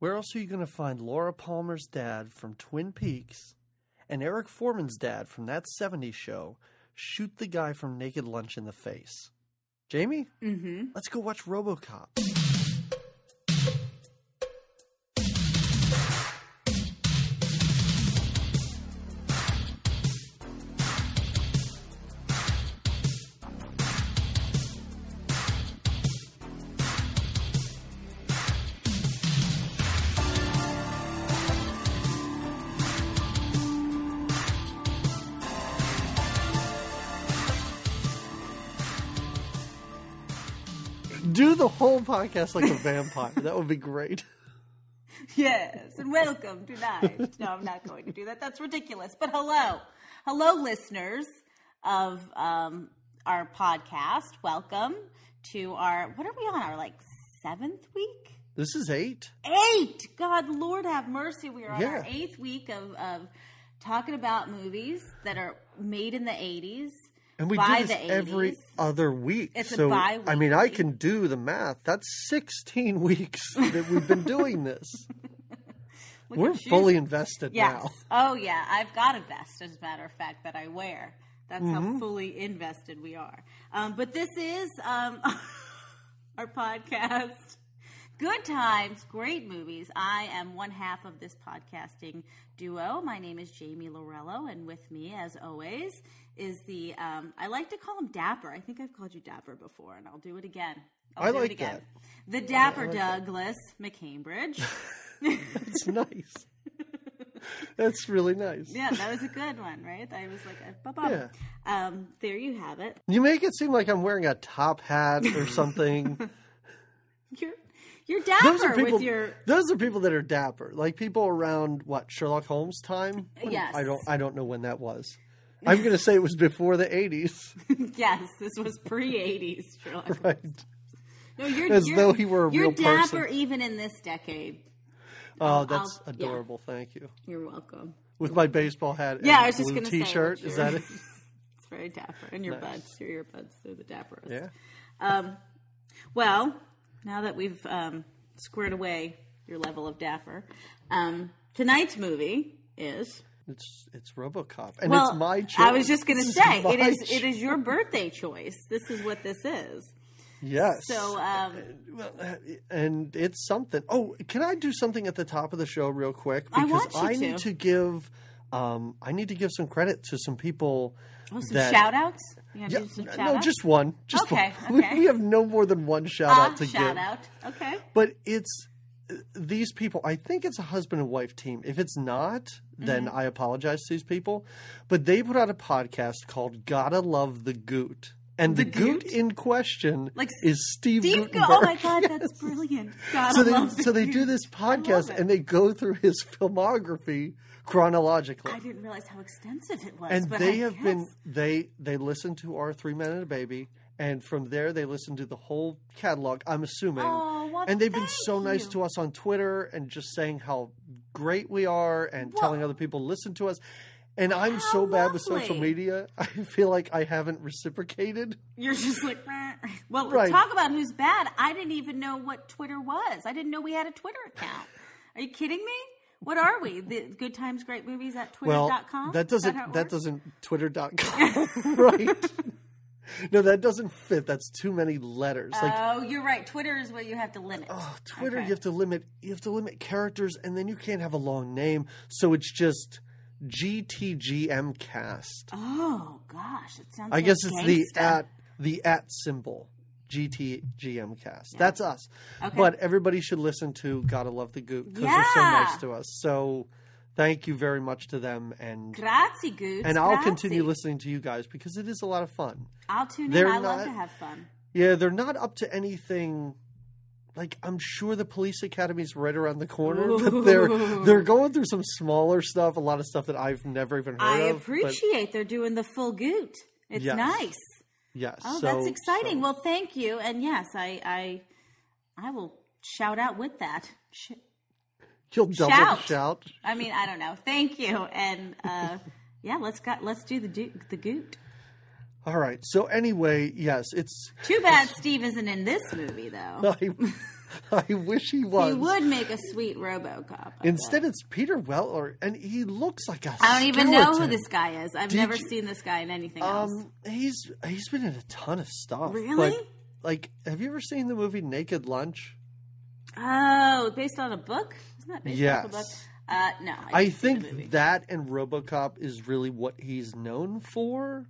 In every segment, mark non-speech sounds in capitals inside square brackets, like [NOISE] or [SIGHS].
Where else are you going to find Laura Palmer's dad from Twin Peaks and Eric Foreman's dad from that 70s show shoot the guy from Naked Lunch in the face? Jamie, Mm-hmm. let's go watch Robocop. Whole podcast like a vampire. that would be great. [LAUGHS] Yes, and welcome tonight. No, I'm not going to do that. That's ridiculous. But hello, hello, listeners of um, our podcast. Welcome to our what are we on? Our like seventh week, This is eight. eight. God, Lord have mercy. We are on our eighth week of, of talking about movies that are made in the '80s. And we do this every other week. It's a so I mean, I can do the math. That's 16 [LAUGHS] weeks that we've been doing this. [LAUGHS] Look We're fully invested Yes. now. Oh yeah, I've got a vest, as a matter of fact, that I wear. That's Mm-hmm. how fully invested we are. Um, but this is um, [LAUGHS] our podcast. Good times, great movies. I am one half of this podcasting duo. My name is Jamie Lorello, and with me, as always, is the um, I like to call him Dapper. I think I've called you Dapper before, and I'll do it again. I'll I do like it again. that. The Dapper Douglas McCambridge. [LAUGHS] [LAUGHS] That's nice. That's really nice. Yeah, that was a good one, right? I was like, uh. Yeah. Um, there you have it. You make it seem like I'm wearing a top hat or [LAUGHS] something. You're you're those are dapper people. with your Those are people that are dapper, like people around what Sherlock Holmes time. When- Yes. I don't. I don't know when that was. I'm going to say it was before the 80s, [LAUGHS] yes. This was pre eighties. Sherlock. right? No, you're As you're, though he were a you're real dapper person. even in this decade. Oh, that's I'll- yeah. adorable. Thank you. You're welcome. With my baseball hat. And Yeah, I was just blue say T-shirt. what Is that it? [LAUGHS] It's very dapper, and your Nice. buds, your earbuds, they're the dapperest. Yeah. Um, well, now that we've um, squared away your level of dapper, um, tonight's movie is It's it's RoboCop, and well, it's my choice. I was just going [LAUGHS] to say it is cho- it is your birthday choice. This is what this is. Yes. So um, uh, and it's something. Oh, can I do something at the top of the show real quick? I Because want you need to. to give. Um, I need to give some credit to some people. oh, some that, shout outs. Yeah, no, just one. Just Okay, one. [LAUGHS] okay. We have no more than one shout Ah, out to shout give. out. Okay. But it's uh, these people. I think it's a husband and wife team. If it's not, then Mm-hmm. I apologize to these people. But they put out a podcast called "Gotta Love the Goot." And the, The goot? Goot? in question Like is Steve, Steve, Guttenberg. oh my god, that's [LAUGHS] brilliant. God, so I they so they it. do this podcast and they go through his [LAUGHS] filmography chronologically. I didn't realize how extensive it was. and they I have been they they listen to our three men and a baby and from there they listen to the whole catalog i'm assuming Oh, well, and they've been so nice you. to us on twitter and just saying how great we are and Well- telling other people to listen to us and i'm so How bad with social media [LAUGHS] i feel like i haven't reciprocated You're just like, "Meh." well, Right. talk about who's bad. I didn't even know what Twitter was. I didn't know we had a Twitter account. Are you kidding me? What are we? The Good Times, Great Movies at well twitter.com? that doesn't it that doesn't twitter.com [LAUGHS] [LAUGHS] right [LAUGHS] no that doesn't fit that's too many letters like Oh, you're right. Twitter is where you have to limit. Oh, Twitter, Okay. you have to limit. You have to limit characters, and then you can't have a long name. So it's just GTGM Cast. Oh gosh, it sounds. I like guess it's the at the at symbol. GTGM Cast. That's us. Okay. But everybody should listen to Gotta Love the Goot because they're so nice to us. So thank you very much to them, and Grazie, Goose. and I'll grazie. continue listening to you guys because it is a lot of fun. I'll tune in. They're I love to have fun. Yeah, they're not up to anything. Like I'm sure the police academy's right around the corner, [LAUGHS] but they're they're going through some smaller stuff, a lot of stuff that I've never even heard I of. but appreciate they're doing the full goot. It's Yes. nice. yes, Oh, so- that's exciting. so- Well, thank you. And yes, I I I will shout out with that. Sh- double shout. shout. I mean, I don't know. Thank you. And uh, yeah, let's got let's do the do, the goot. All right. So anyway, yes, it's Too bad Steve isn't in this movie though. [LAUGHS] I, I wish he was. He would make a sweet RoboCop. I Instead, bet. it's Peter Weller, and he looks like a. I don't even know who this guy is. I've Did never you- seen this guy in anything else. Um, he's he's been in a ton of stuff. Really? But, like, have you ever seen the movie Naked Lunch? Oh, based on a book? Isn't that based off a book? Uh, no. I didn't see the movie. think that and RoboCop is really what he's known for.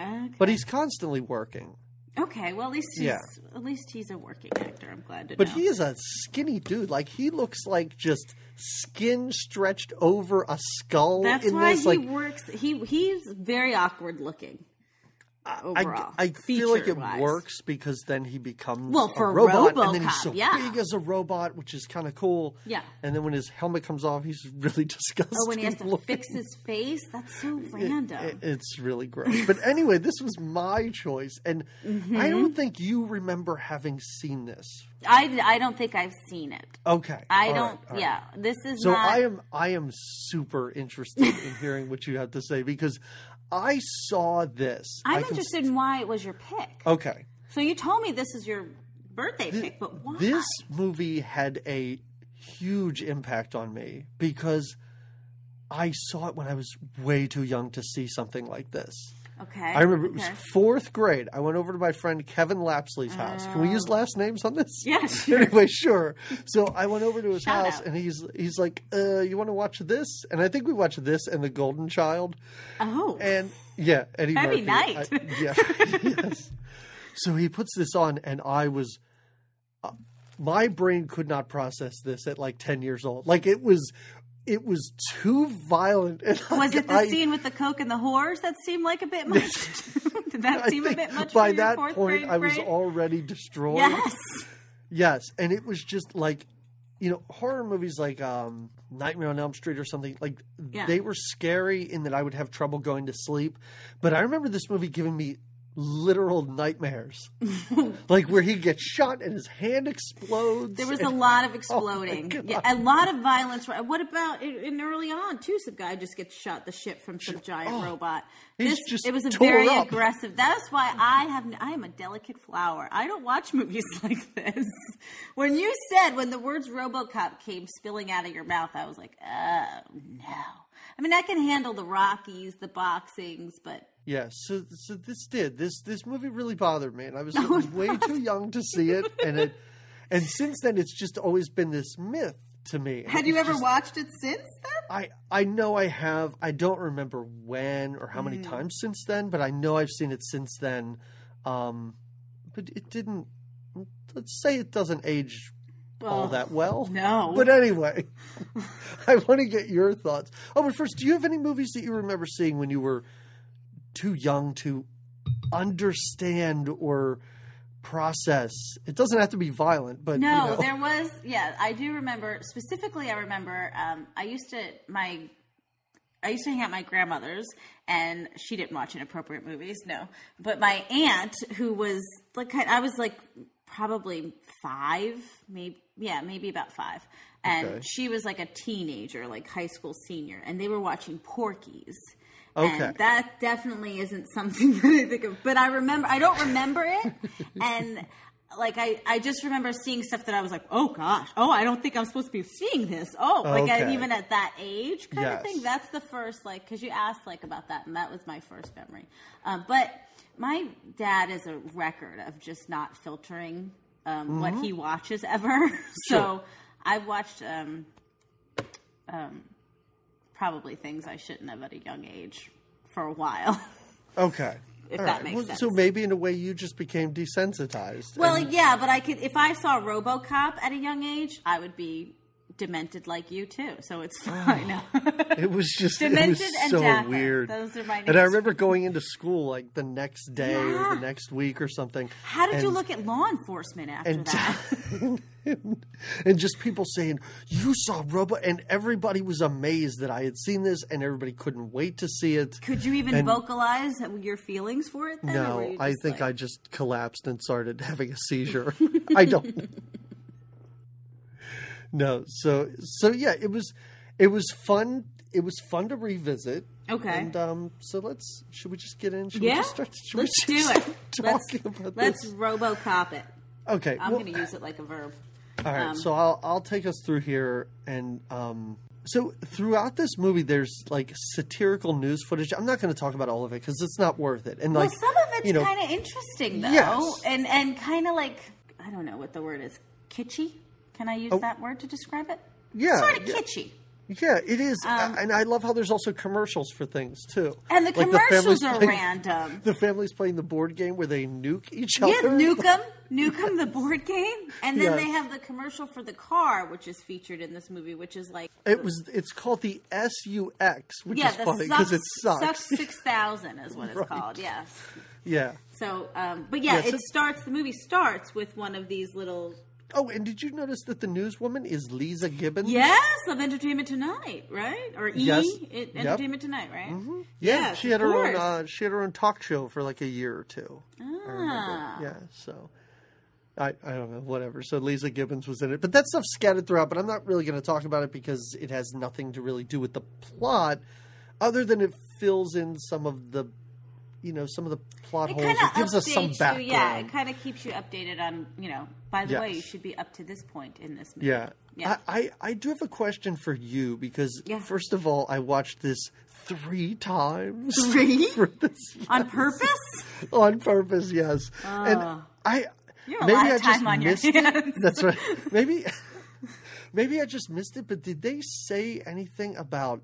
Okay. But he's constantly working. okay. Well, at least he's Yeah. at least he's a working actor. I'm glad to know. But know. he is a skinny dude. Like he looks like just skin stretched over a skull. That's why this. he like works. He he's very awkward looking. Overall, I, I feel like it feature-wise. works because then he becomes Well, for a robot, and then he's so yeah. big as a robot, which is kind of cool. Yeah. And then when his helmet comes off, he's really [LAUGHS] disgusting. Oh, when he has to looking. fix his face, that's so random. It- it's really gross. But anyway, this was my choice, and Mm-hmm. I don't think you remember having seen this. I, I don't think I've seen it. Okay, I all don't. right, all right. yeah, this is So not. I am I am super interested in hearing what you have to say because I saw this. I'm can- interested in why it was your pick. Okay, So you told me this is your birthday pick, but why? this movie had a huge impact on me because I saw it when I was way too young to see something like this. Okay. I remember it was fourth grade. I went over to my friend Kevin Lapsley's house. Can we use last names on this? Oh. Yeah, [LAUGHS] sure. anyway, sure. So I went over to his Shout house, out. and he's he's like, uh, "You want to watch this?" And I think we watched this and The Golden Child. Oh, And yeah, Eddie Heavy Murphy. night. I- [LAUGHS] yeah, yes. So he puts this on, and I was, uh, my brain could not process this at like ten years old. Like it was, it was too violent. And was it the I- scene with the coke and the whores that seemed like a bit much? [LAUGHS] [LAUGHS] Did that seem a bit much? by that point, grade I was already destroyed. Yes. Yes, and it was just like, you know, horror movies like um, Nightmare on Elm Street or something like Yeah. they were scary in that I would have trouble going to sleep. But I remember this movie giving me literal nightmares, [LAUGHS] like where he gets shot and his hand explodes. There was a lot of [LAUGHS] oh exploding. God. yeah, a lot of violence. What about in, early on too? Some guy just gets shot the shit from some giant oh, robot. Oh, he's This it was a very up. aggressive. That's why I have I am a delicate flower. I don't watch [LAUGHS] movies like this. When you said when the words RoboCop came spilling out of your mouth, I was like, oh no. I mean, I can handle the Rockies, the boxings, but Yeah, so so this did this this movie really bothered me, and [LAUGHS] I was, way too young to see it, and it and since then it's just always been this myth to me. Had you ever just- watched it since then? I I know I have. I don't remember when or how many Mm. times since then, but I know I've seen it since then. Um, but it didn't. Let's say it doesn't age all Oh, that well. no. But anyway, [LAUGHS] I want to get your thoughts. Oh, but first, do you have any movies that you remember seeing when you were too young to understand or process? It doesn't have to be violent, but No, you know. there was. Yeah, I do remember. Specifically, I remember. Um, I used to my. I used to hang out at my grandmother's, and she didn't watch inappropriate movies. No, but my aunt, who was like, I was like probably five, maybe yeah, maybe about five, and Okay. she was like a teenager, like high school senior, and they were watching Porky's. Okay. And that definitely isn't something [LAUGHS] that I think of. But I remember, I don't remember it. and like, I, I just remember seeing stuff that I was like, oh gosh, oh, I don't think I'm supposed to be seeing this. Oh, like I, even at that age kind of thing. That's the first, like, because you asked like about that, and that was my first memory. Um, but my dad is a record of just not filtering um, what he watches ever. [LAUGHS] so Mm-hmm. Sure. I've watched um, um, probably things I shouldn't have at a young age for a while. [LAUGHS] okay. If All that makes Well, sense. So maybe in a way you just became desensitized. well, and- yeah, but I could if I saw RoboCop at a young age, I would be demented like you too. So it's ah, fine. [LAUGHS] It was just Demented was and so Jaffa. weird. Those are my And I remember going into school like the next day or the next week or something. How did you look at law enforcement after And, that? [LAUGHS] and just people saying, "You saw Robo," and everybody was amazed that I had seen this, and everybody couldn't wait to see it. Could you even and- vocalize your feelings for it? Then, No, I think like- I just collapsed and started having a seizure. [LAUGHS] I don't. No, so so yeah, it was it was fun. It was fun to revisit. Okay. And um, so let's should we just get in? Should Yeah, we just start? Should let's we do just it. start Let's let's? RoboCop it. Okay. I'm well, going to use it like a verb. All right, Um, so I'll I'll take us through here, and um, so throughout this movie, there's like satirical news footage. I'm not going to talk about all of it because it's not worth it. And well, like, some of it's you know, kind of interesting though, Yes. and and kind of like I don't know what the word is, kitschy. Can I use Oh. that word to describe it? Yeah, sort of yeah. kitschy. yeah, it is, Um, and I love how there's also commercials for things too. And the Like commercials family's are playing- random. [LAUGHS] The family's playing the board game where they nuke each other. Yeah, other. Nukem, [LAUGHS] Nukem, the board game, and then Yeah. they have the commercial for the car, which is featured in this movie, which is like It was. It's called the SUX, which yeah, is the funny because it sucks. Sucks [LAUGHS] six thousand is what it's Right. called. Yes. Yeah. So, um, but yeah, Yeah, so- it starts. The movie starts with one of these little Oh, and did you notice that the newswoman is Leeza Gibbons? yes of Entertainment Tonight, right? Or E Yes. it, Yep. Entertainment Tonight, right? Mm-hmm. Yeah, Yes, she had her own. Uh, she had her own talk show for like a year or two. Ah. Yeah, so I I don't know, whatever. So Leeza Gibbons was in it, but that stuff's scattered throughout. But I'm not really going to talk about it because it has nothing to really do with the plot, other than it fills in some of the, you know, some of the plot It holes. kind It of gives us some background. you. Yeah, it kind of keeps you updated on you know. By the way, you should be up to this point in this movie. Yeah. Yeah. I, I, I do have a question for you because, Yeah. first of all, I watched this three times. [LAUGHS] Three? [LAUGHS] This, On purpose? [LAUGHS] on purpose, yes. and Oh. I You have a maybe I time just on your missed it. That's right. Maybe maybe I just missed it, but did they say anything about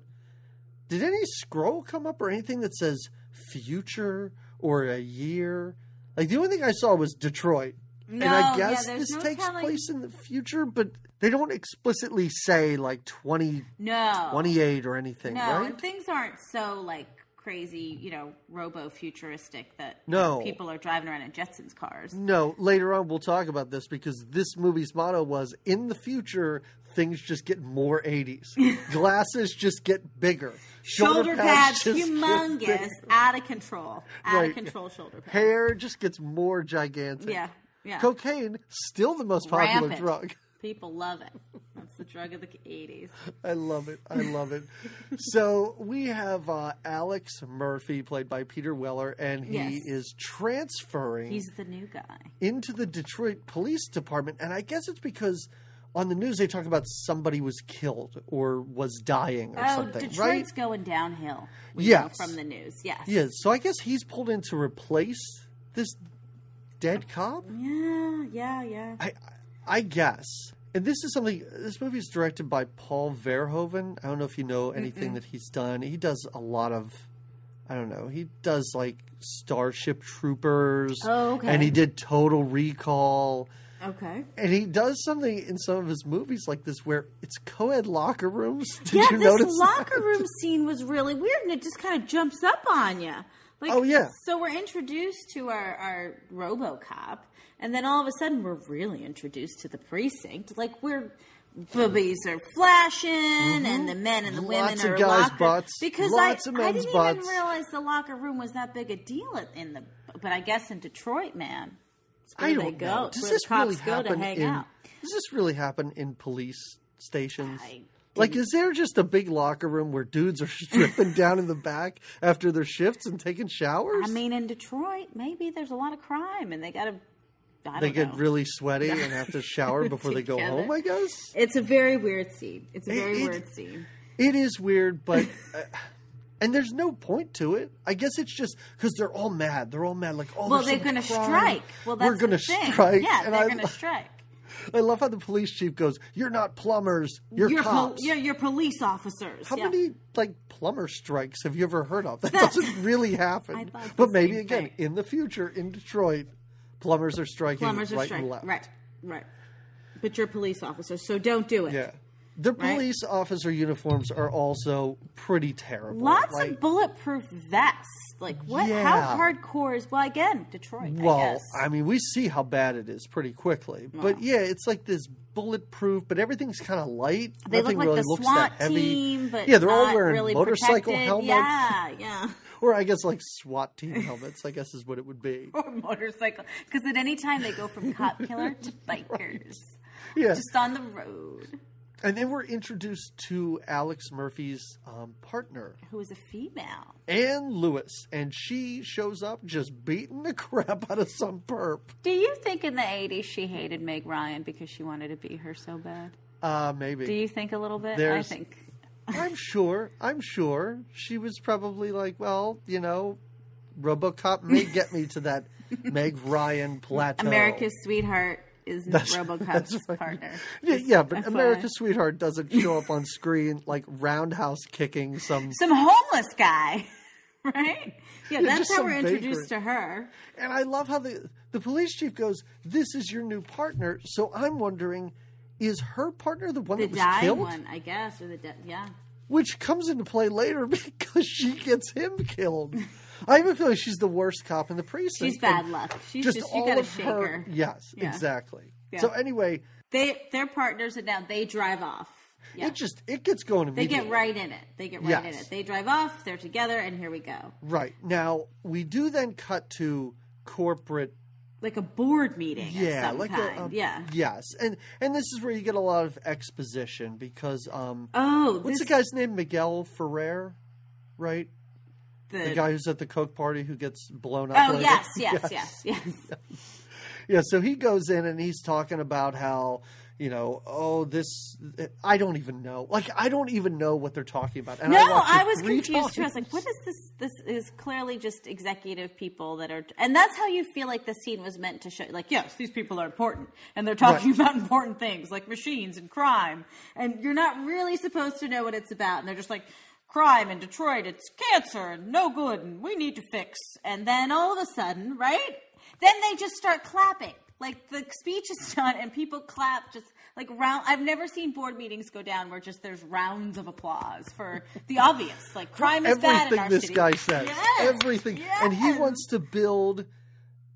did any scroll come up or anything that says future or a year? Like the only thing I saw was Detroit. and No, I guess there's this no takes telling- place in the future, but they don't explicitly say like 20, No. 28 or anything, No, right? and things aren't so like crazy, you know, robo futuristic that No. people are driving around in Jetsons cars. No, later on we'll talk about this because this movie's motto was in the future things just get more 80s. [LAUGHS] Glasses just get bigger. Shoulder, pads, just get humongous, [LAUGHS] out of control, out Right. of control shoulder pads. Hair just gets more gigantic. Yeah, yeah. Cocaine still the most popular Rampant. drug. [LAUGHS] People love it. That's the drug of the '80s. I love it. I love it. [LAUGHS] so we have uh, Alex Murphy, played by Peter Weller, and he Yes. is transferring He's the new guy. into the Detroit Police Department, and I guess it's because on the news they talk about somebody was killed or was dying or Oh, something, Detroit's right? going downhill. Yes. from the news. Yes. Yeah, so I guess he's pulled in to replace this dead cop. Yeah. Yeah. Yeah. I, I guess. And this is something. This movie is directed by Paul Verhoeven. I don't know if you know anything that he's done. He does a lot of. I don't know. He does like Starship Troopers. Oh, okay. And he did Total Recall. Okay. And he does something in some of his movies like this where it's co-ed locker rooms. [LAUGHS] Did yeah, you this notice locker that? room scene was really weird, and it just kind of jumps up on you. Like, Oh, yeah. So we're introduced to our our RoboCop, and then all of a sudden we're really introduced to the precinct. Like we're boobies are flashing, and the men and the women Mm-hmm. Lots of are guys' locker. Because Lots I, I didn't even realize the locker room was that big a deal in the. But I guess in Detroit, man, I don't go. know. Does this really happen to hang in? out. Does this really happen in police stations? I Like, is there just a big locker room where dudes are [LAUGHS] stripping down in the back after their shifts and taking showers? I mean, in Detroit, maybe there's a lot of crime, and they got to. I they get know. really sweaty and have to shower [LAUGHS] before they go home. I guess It's a very weird scene. It's a very It- it- weird scene. it is weird, but [LAUGHS] uh, and there's no point to it. I guess it's just because they're all mad. They're all mad. Like, oh, Well, they're going to strike. Well, that's we're going to strike. Yeah, and they're going [LAUGHS] to strike. I love how the police chief goes, "You're not plumbers. You're, You're, cops." you're, you're police officers. How yeah. many like plumber strikes have you ever heard of? That doesn't [LAUGHS] really happen. But maybe again, thing. in the future in Detroit, plumbers are striking plumbers are right striking? and left. Right, right. But you're police officers, so don't do it. Yeah. The Right. police officer uniforms are also pretty terrible. Lots Like, of bulletproof vests. Like what? Yeah. How hardcore is? Well, again, Detroit. I well, guess. I, mean, we see how bad it is pretty quickly. But yeah, it's like this bulletproof, but everything's kind of light. they look Nothing like really the looks SWAT that team, but yeah, they're all wearing really motorcycle protected. helmets, Yeah, yeah. [LAUGHS] or I guess like SWAT team helmets. I guess is what it would be. [LAUGHS] or motorcycle. Because at any time they go from cop killer to bikers, [LAUGHS] Yeah, just on the road. And then we're introduced to Alex Murphy's um, partner, Who is a female? Anne Lewis, and she shows up just beating the [LAUGHS] crap out of some perp. Do you think in the 80s she hated Meg Ryan because she wanted to be her so bad? Uh, maybe. Do you think a little bit? I think. [LAUGHS] I'm sure. I'm sure she was probably like, well, you know, RoboCop may get me to that [LAUGHS] Meg Ryan plateau. America's sweetheart is That's- RoboCop's that's right. partner. Yeah, yeah, but FYI. America's Sweetheart doesn't show up on screen like roundhouse kicking some. [LAUGHS] Some homeless guy, [LAUGHS] right? Yeah, that's how we're introduced vagrant. to her. And I love how the the police chief goes, "This is your new partner." So I'm wondering, is her partner the one The that was killed? one, I guess, or the de- yeah. Which comes into play later [LAUGHS] because she gets him killed. I even feel like she's the worst cop in the precinct. She's bad and luck. She's Just, just, you all gotta of shake her. her. Yes, Yeah. exactly. Yeah. So anyway, They they're partners and now they drive off. Yeah. it just it gets going they get right in it. They get right in it. They drive off, they're together, and here we go. Right now, we do then cut to corporate Like a board meeting yeah like kind. a, a- yeah. yes and and this is where you get a lot of exposition because um Oh, what's this, the guy's name miguel ferrer right the, the guy who's at the coke party who gets blown up Oh later? yes, [LAUGHS] yes, yes, yes. [LAUGHS] yeah so he goes in and he's talking about how you know oh this i don't even know like i don't even know what they're talking about and No, it I was confused too. I was like, "What is this? This is clearly just executive people that are." And that's how you feel like the scene was meant to show. Like, yes, these people are important, and they're talking Right. about important things like machines and crime, and you're not really supposed to know what it's about. And they're just like, "Crime in Detroit, it's cancer and no good, and we need to fix." And then all of a sudden, right? Then they just start clapping. Like the speech is [LAUGHS] done, and people clap just like round. I've never seen board meetings go down where just there's rounds of applause for the [LAUGHS] obvious, like crime is bad in everything our this city. guy says Yes, everything and he wants to build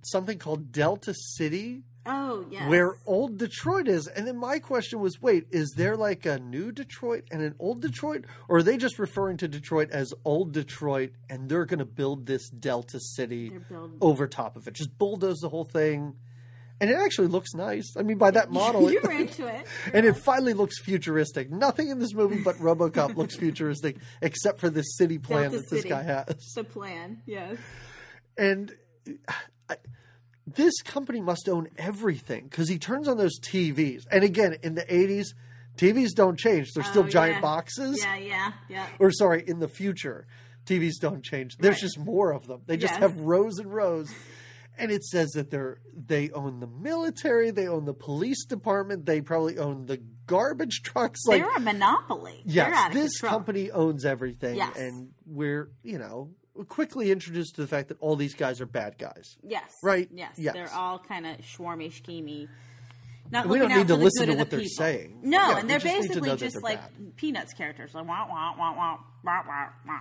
something called delta city Oh yes. where old Detroit is. And then my question was wait, is there like a new Detroit and an old Detroit? Or are they just referring to Detroit as old Detroit and they're going to build this Delta City over top of it? Just bulldoze the whole thing. And it actually looks nice. I mean, by that model, [LAUGHS] you it- were into it. [LAUGHS] and it finally looks futuristic. Nothing in this movie but RoboCop looks [LAUGHS] futuristic, except for this city plan Delta that this guy has. The plan, yes. And I, this company must own everything because he turns on those TVs. And again, in the 80s, TVs don't change. They're still Oh, giant yeah. boxes. Yeah, yeah, yeah. Or, sorry, in the future, TVs don't change. There's Right. just more of them. They just Yes. have rows and rows. And it says that they're they own the military, they own the police department, they probably own the garbage [LAUGHS] trucks. Like They're a monopoly. They're Yes, out of this control. company owns everything, Yes. and we're you know quickly introduced to the fact that all these guys are bad guys. Yes. Right? Yes. Yes. They're all kind of schwarmy, schemy. Not We looking don't need to listen to what the they're people. saying. No, Yeah, and they're basically just they're like bad. Peanuts characters. Like wah wah wah wah wah wah wah.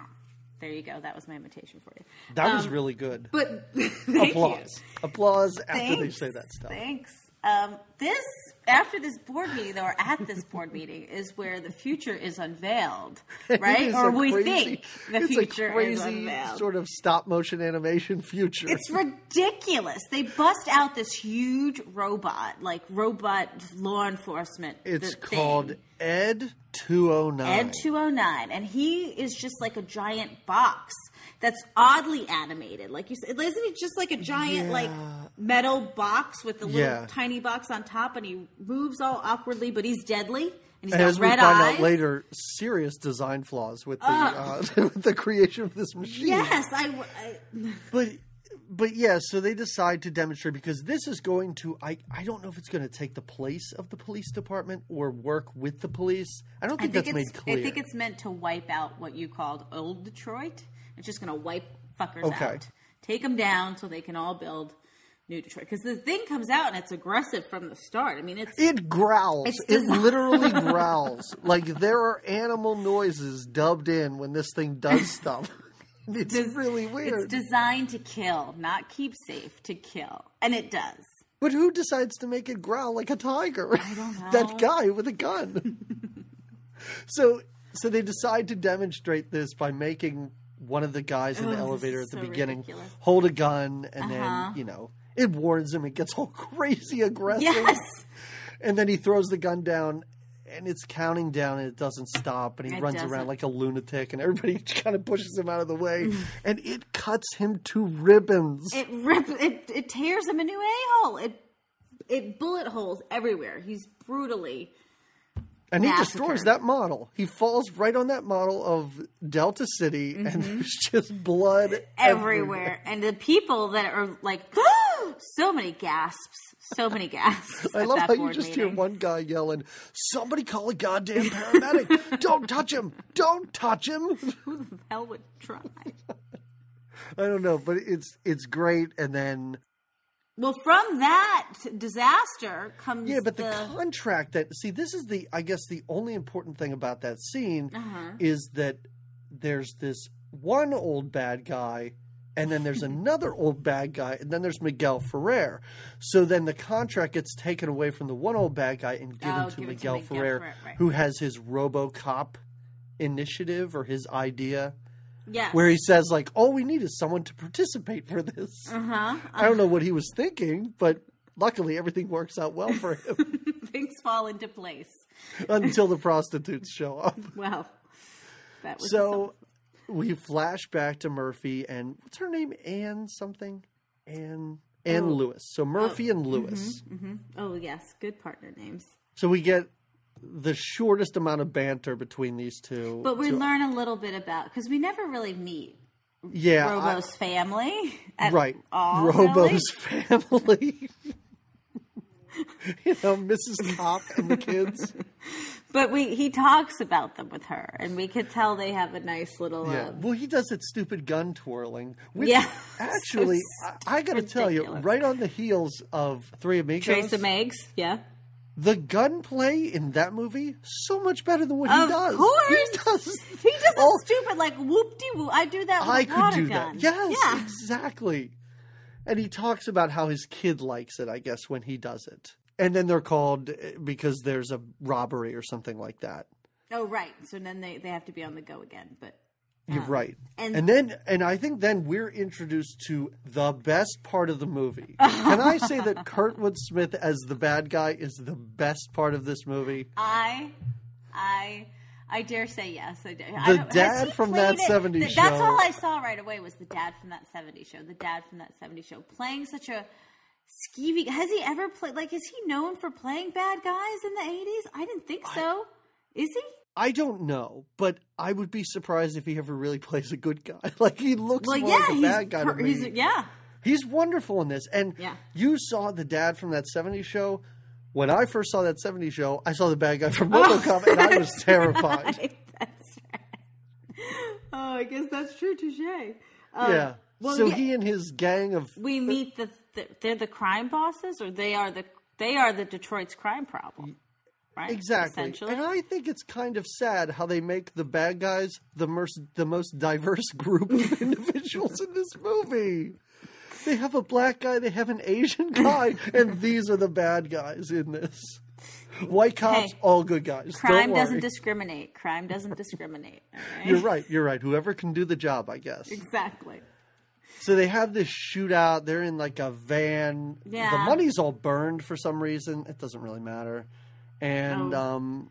There you go. That was my imitation for you. That was Um, really good. But [LAUGHS] Applause, You. applause after they say that stuff. Thanks. Um, this after this board meeting, though, or at this board meeting, is where the future is unveiled, [LAUGHS] right? is Or we crazy- think the it's future a crazy is unveiled. sort of stop motion animation future. It's ridiculous. They bust out this huge robot, like robot law enforcement. It's called thing. Ed Two O Nine. Ed 209, and he is just like a giant box that's oddly animated. Like you said, isn't it just like a giant Yeah. like metal box with a little Yeah. tiny box on top, and he moves all awkwardly, but he's deadly, and he's And got as we red find eyes. out later, serious design flaws with the uh, [LAUGHS] with the creation of this machine. Yes, I, I [SIGHS] but but yeah, so they decide to demonstrate because this is going to I I don't know if it's going to take the place of the police department or work with the police. I don't I think, think that's made clear. I think it's meant to wipe out what you called old Detroit. It's just going to wipe fuckers Okay. out, take them down, so they can all build new Detroit. Because the thing comes out and it's aggressive from the start. I mean, it's it growls. It's it literally [LAUGHS] growls. Like there are animal noises dubbed in when this thing does stuff. [LAUGHS] it's des- really weird. It's designed to kill, not keep safe. To kill, and it does. but who decides to make it growl like a tiger? I don't [LAUGHS] know. that guy with a gun. so so they decide to demonstrate this by making one of the guys in the elevator at the so beginning ridiculous. hold a gun and Uh-huh. then, you know, it warns him, it gets all [LAUGHS] crazy aggressive. Yes, And then he throws the gun down and it's counting down and it doesn't stop and he It runs doesn't. around like a lunatic and everybody [LAUGHS] kind of pushes him out of the way and it cuts him to ribbons. It rips. It it tears him a new a hole. It it bullet holes everywhere. He's brutally. And he destroys that model. He falls right on that model of Delta City and there's just blood Mm-hmm. everywhere. And the people that are like, [GASPS] so many gasps, so many gasps. [LAUGHS] I love how you just meeting. hear one guy yelling, "Somebody call a goddamn paramedic! [LAUGHS] Don't touch him! Don't touch him!" Who the hell would try? [LAUGHS] I don't know, but it's it's great. And then well, from that disaster comes yeah, but the, the, contract that see this is the I guess the only important thing about that scene Uh-huh. is that there's this one old bad guy. And then there's [LAUGHS] another old bad guy, and then there's Miguel Ferrer. So then the contract gets taken away from the one old bad guy and given Oh, to given to Miguel, Miguel Ferrer, Ferrer, right. who has his RoboCop initiative or his idea. Yes. where he says like all we need is someone to participate for this uh-huh. i don't know what he was thinking but luckily everything works out well for him [LAUGHS] things fall into place. until the prostitutes show up [LAUGHS] Well, that was so we flash back to murphy and what's her name anne something anne anne Oh. lewis so murphy and lewis hmm Oh yes, good partner names. so we get the shortest amount of banter between these two But we to- learn a little bit about because we never really meet yeah I- Robo's family. At right all, robo's really. family [LAUGHS] you know mrs top and the kids [LAUGHS] But we he talks about them with her, and we could tell they have a nice little. Yeah. Uh, Well, he does that stupid gun twirling. Which Yeah. [LAUGHS] Actually, So I, I got to tell you, right on the heels of Three Amigos, Trace of Megs, yeah. The gunplay in that movie so much better than what Of he does. Of course. he does. [LAUGHS] He does a all- stupid like whoop de whoop. I do that with I a could do gun. that. Yes, Yeah. exactly. And he talks about how his kid likes it. I guess when he does it, and then they're called eh, because there's a robbery or something like that. Oh right. So then they they have to be on the go again. But You're Um, right. and- And, then, and I think then we're introduced to the best part of the movie. [LAUGHS] Can I say that Kurtwood Smith as the bad guy is the best part of this movie? I I. I dare say yes. I dare. The don't- dad from that it? 70s Th- That's all I saw right away was the dad from that 70s show. The dad from that 70s show playing such a skeevy. Has he ever played? Like, is he known for playing bad guys in the 80s? I didn't think so. Is he? I don't know, but I would be surprised if he ever really [LAUGHS] plays a good guy. [LAUGHS] Like he looks Well, more yeah, like a bad guy to per- me. he's yeah. He's wonderful in this. And Yeah. you saw the dad from that 70s show. When I first saw that 70s show, I saw the bad guy from RoboCop and I was terrified. [LAUGHS] that's right. Oh, I guess that's true. Touche. Um, Yeah. Well, so yeah, he and his gang of we meet the, the they're the crime bosses, or they are the they are the Detroit's crime problem, right? Exactly. Essentially. And I think it's kind of sad how they make the bad guys the most the most diverse [LAUGHS] group of [LAUGHS] individuals in this movie. They have a black guy, they have an Asian guy, [LAUGHS] and these are the bad guys in this. White cops, Hey, all good guys. Crime doesn't discriminate. Crime doesn't discriminate. right? You're right. You're right. Whoever can do the job, I guess. Exactly. So they have this shootout. They're in like a van. Yeah. The money's all burned for some reason. It doesn't really matter. And Oh. um,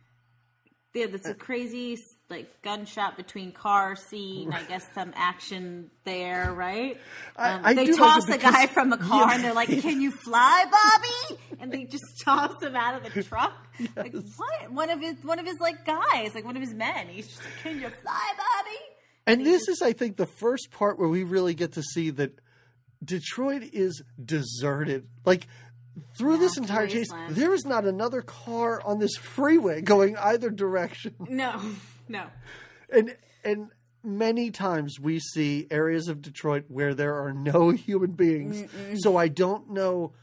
Yeah, that's a crazy like gunshot between car scene. I guess some action there, right? Um, I they do like toss a because- guy from a car, Yeah. and they're like, "Can you fly, Bobby?" And they just toss him out of the truck. [LAUGHS] Like what? One of his one of his like guys, like one of his men. He's just like, "Can you fly, Bobby?" And this is, I think, the first part where we really get to see that Detroit is deserted. Like through this entire chase, there is not another car on this [LAUGHS] freeway going either direction. No, no. And and many times we see areas of Detroit where there are no [LAUGHS] human beings. So I don't know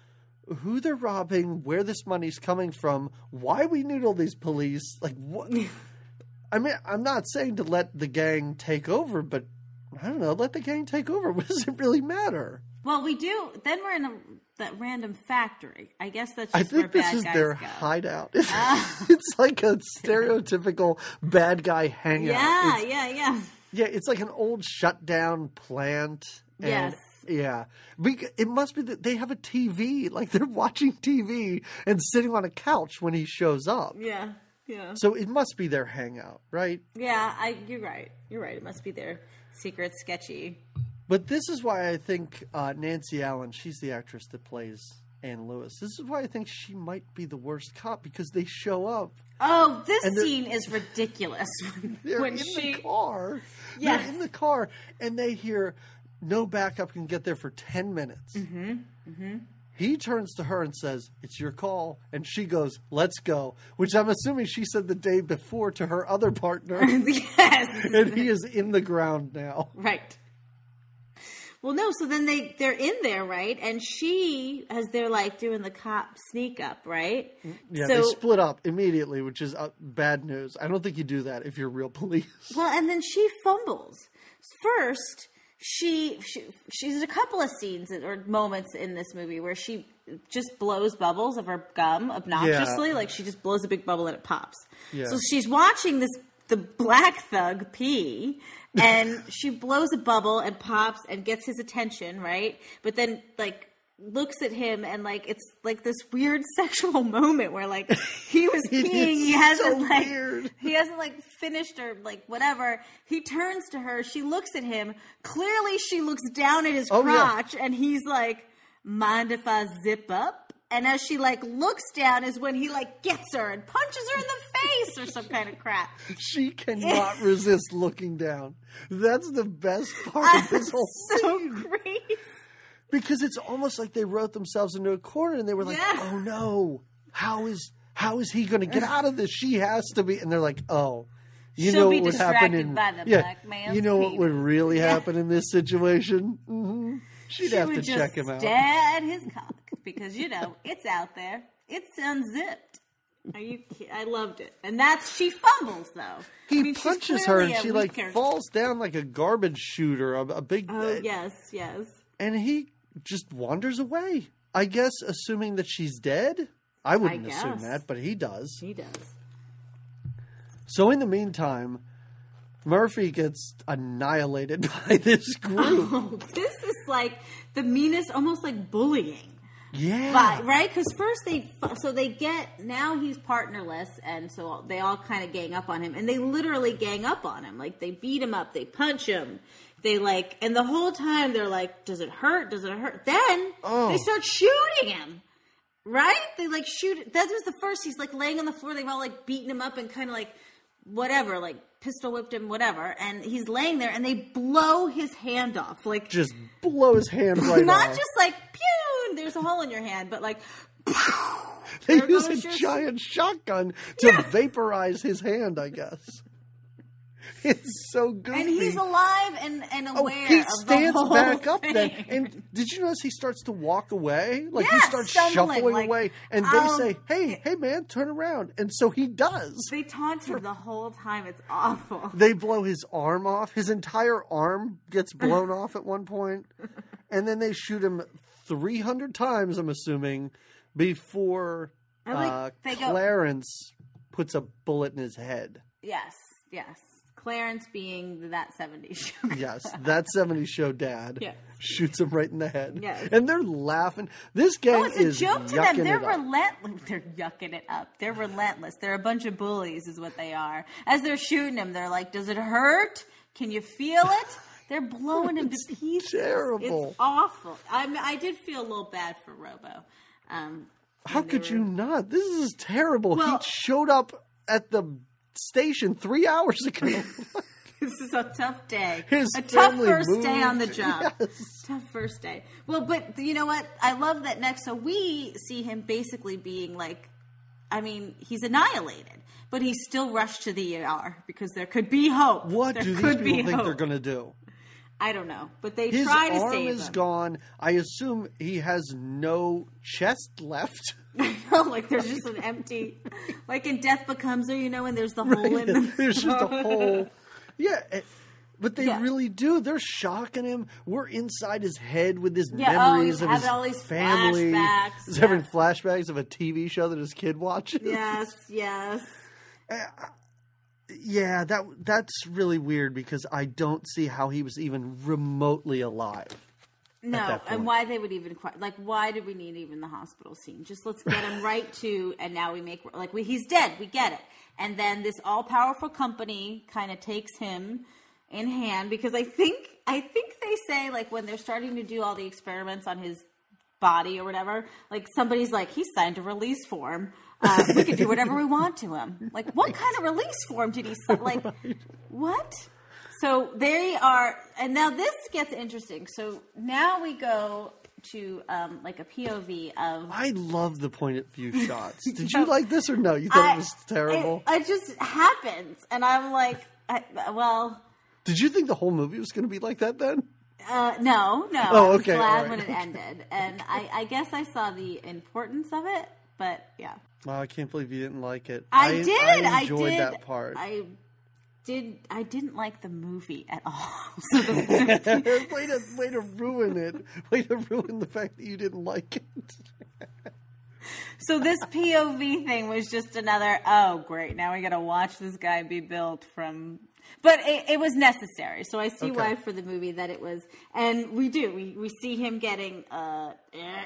who they're robbing, where this money's coming from, why we need all these police. Like what? [LAUGHS] I mean, I'm not saying to let the gang take over, but I don't know. Let the gang take over. What does it really matter? Well, we do. Then we're in a that random factory. I guess that's I think this is their go. hideout. [LAUGHS] Ah. it's like a stereotypical bad guy hangout. Yeah, It's- yeah, yeah. Yeah, it's like an old shut down plant. and- Yes. Yeah. It must be that they have a TV. Like they're watching TV and sitting on a couch when he shows up. Yeah. Yeah. So it must be their hangout, right? Yeah, I you're right. You're right. It must be their secret sketchy. But this is why I think uh, Nancy Allen, she's the actress that plays Anne Lewis. This is why I think she might be the worst cop because they show up. Oh, this scene is ridiculous. [LAUGHS] They're when in she the car. Yes. They're in the car, and they hear no backup can get there for 10 minutes. Mm-hmm. Mm-hmm. He turns to her and says, It's your call. And she goes, Let's go. Which I'm assuming she said the day before to her other partner. [LAUGHS] yes. [LAUGHS] and he is in the ground now. Right. Well, no. So then they they're in there, right? And she, as they're like doing the cop sneak up, right? Yeah, So they split up immediately, which is uh, bad news. I don't think you do that if you're real police. well, and then she fumbles. First, she, she she's a couple of scenes or moments in this movie where she just blows bubbles of her gum obnoxiously, like she just blows a big bubble and it pops. Yeah. So she's watching this the black thug pee. And she blows a bubble and pops and gets his attention, right? But then like looks at him and like it's like this weird [LAUGHS] sexual moment where like he was [LAUGHS] peeing, he hasn't so like weird. he hasn't like finished or like whatever. He turns to her, she looks at him. Clearly she looks down at his Oh, yeah. crotch and he's like, Mind if I zip up? And as she like looks down is when he like gets her and punches her in the face or some kind of crap. [LAUGHS] She cannot [LAUGHS] resist looking down. That's the best part of this whole so scene. great. Because it's almost like they wrote themselves into a corner and they were like, Yeah. "Oh no, how is how is he going to get out of this? She has to be." And they're like, "Oh, you She'll know be what would happen in by the yeah, you know what would penis." really Yeah. happen in this situation? hmm She'd she have to check him out. stare at his because you know [LAUGHS] it's out there. It's unzipped. Are you? ki- I loved it, and that's she fumbles though. He I mean, punches her and she like character. falls down like a garbage shooter, a, a big, Oh uh, yes, yes. and he just wanders away. I guess assuming that she's dead. I wouldn't assume that, but he does. He does. So in the meantime, Murphy gets annihilated [LAUGHS] by this group. Oh, this is like the meanest, almost like bullying. Yeah. But, right? Because first they, so they get, now he's partnerless, and so they all kind of gang up on him, and they literally gang up on him. Like, they beat him up, they punch him, they like, and the whole time they're like, does it hurt? Does it hurt? Then Oh. they start shooting him. Right? They like shoot, that was the first, he's like laying on the floor, they've all like beaten him up and kind of like, whatever, like pistol whipped him, whatever, and he's laying there, and they blow his hand off. Like, Just blow his hand [LAUGHS] right not off. just like pew, there's a hole in your hand, but like [LAUGHS] they use a giant shotgun to vaporize his hand, I guess. [LAUGHS] It's so goofy. and he's alive and, and Oh, aware he of the stands back up thing. then. And did you notice he starts to walk away? Like he starts stumbling, shuffling like, away. And they um, say, Hey, hey man, turn around. And so he does. they taunt him the whole time. It's awful. [LAUGHS] They blow his arm off. His entire arm gets blown off at one point. And then they shoot him 300 times, I'm assuming, before I like- uh, they go- Clarence puts a bullet in his head. Yes, yes. Clarence being that 70s show. [LAUGHS] Yes, that 70s show dad Yeah. shoots him right in the head. Yes. And they're laughing. This gang Oh, it's a is joke to them. They're relentless. [LAUGHS] They're yucking it up. They're relentless. They're a bunch of bullies, is what they are. As they're shooting him, they're like, "Does it hurt? Can you feel it?" They're blowing him to pieces. terrible. It's awful. I mean, I did feel a little bad for Robo. Um, How could were- you not? This is terrible. Well- he showed up at the station three hours ago. [LAUGHS] This is a tough day. His a tough first day on the job. Yes. Tough first day. Well, but you know what? I love that next. So we see him basically being like, I mean, he's annihilated, but he's still rushed to the ER because there could be hope. What there do these people think hope. they're going to do? I don't know, but they His try to arm save is him. gone. I assume he has no chest left. [LAUGHS] like there's just an empty, like in Death Becomes Her, you know, and there's the hole in the. [LAUGHS] There's just a [LAUGHS] hole. Yeah. eh, But they Yeah. really do. They're shocking him. We're inside his head with his Yeah, oh, memories he's of his all these family. flashbacks, He's having yeah. flashbacks of a TV show that his kid watches. Yes, yes. Yeah, that that's really weird because I don't see how he was even remotely alive. No, and why they would even like why did we need even the hospital scene? Just let's get him right [LAUGHS] to, and now we make like we, he's dead. We get it, and then this all powerful company kind of takes him in hand because I think I think they say like when they're starting to do all the experiments on his body or whatever, like somebody's like he signed a release form. Uh, we can do [LAUGHS] whatever we want to him. Like what kind of release form did he sign? Like [LAUGHS] what? So they are, and now this gets interesting. So now we go to um, like a POV of. I love the point of view [LAUGHS] shots. Did you like this or no? You thought I- it was terrible. It, it just happens, and I'm like, I, well, Did you think the whole movie was going to be like that then? uh, no, no. Oh, okay. I was glad right, when it ended, and I, I guess I saw the importance of it, but yeah, Wow, I can't believe you didn't like it. I, did. I I enjoyed did. that part. I did. I didn't like the movie at all. So [LAUGHS] the, [LAUGHS] way to way to ruin it. Way to ruin the fact that you didn't like it. So this POV thing was just another. Oh, great! Now we got to watch this guy be built from. But it, it was necessary, so I see Okay. why for the movie that it was, and we do. We we see him getting uh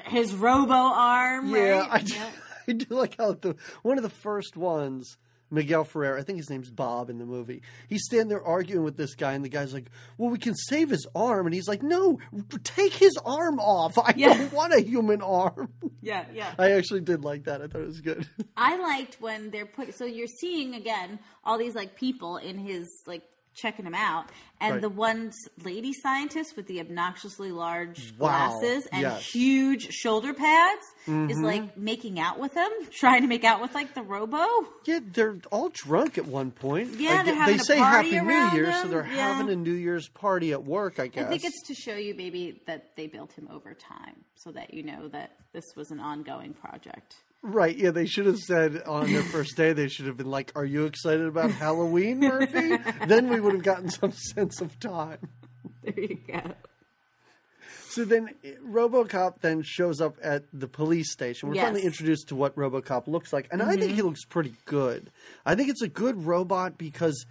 his robo arm. Yeah, right? I do, Yeah. [LAUGHS] I do like how the one of the first ones, Miguel Ferrer, I think his name's Bob in the movie. He's standing there arguing with this guy, and the guy's like, "Well, we can save his arm," and he's like, "No, take his arm off. I Yeah. don't want a human arm." [LAUGHS] Yeah, yeah. I actually did like that. I thought it was good. I liked when they're put. So you're seeing again all these like people in his like checking him out, and Right. the one lady scientist with the obnoxiously large Wow, glasses and yes. Mm-hmm. huge shoulder pads is like making out with him, [LAUGHS] trying to make out with like the robo. Yeah, they're all drunk at one point. Yeah, I they're having they a say party Happy New around Year, so they're Yeah. having a New Year's party at work. I guess. I think it's to show you maybe that they built him over time, so that you know that this was an ongoing project. Right, yeah, they should have said on their first day, they should have been like, Are you excited about Halloween, Murphy? [LAUGHS] then we would have gotten some sense of time. There you go. So then Robocop then shows up at the police station. We're Yes. finally introduced to what Robocop looks like. And I think mm-hmm. he looks pretty good. I think it's a good robot because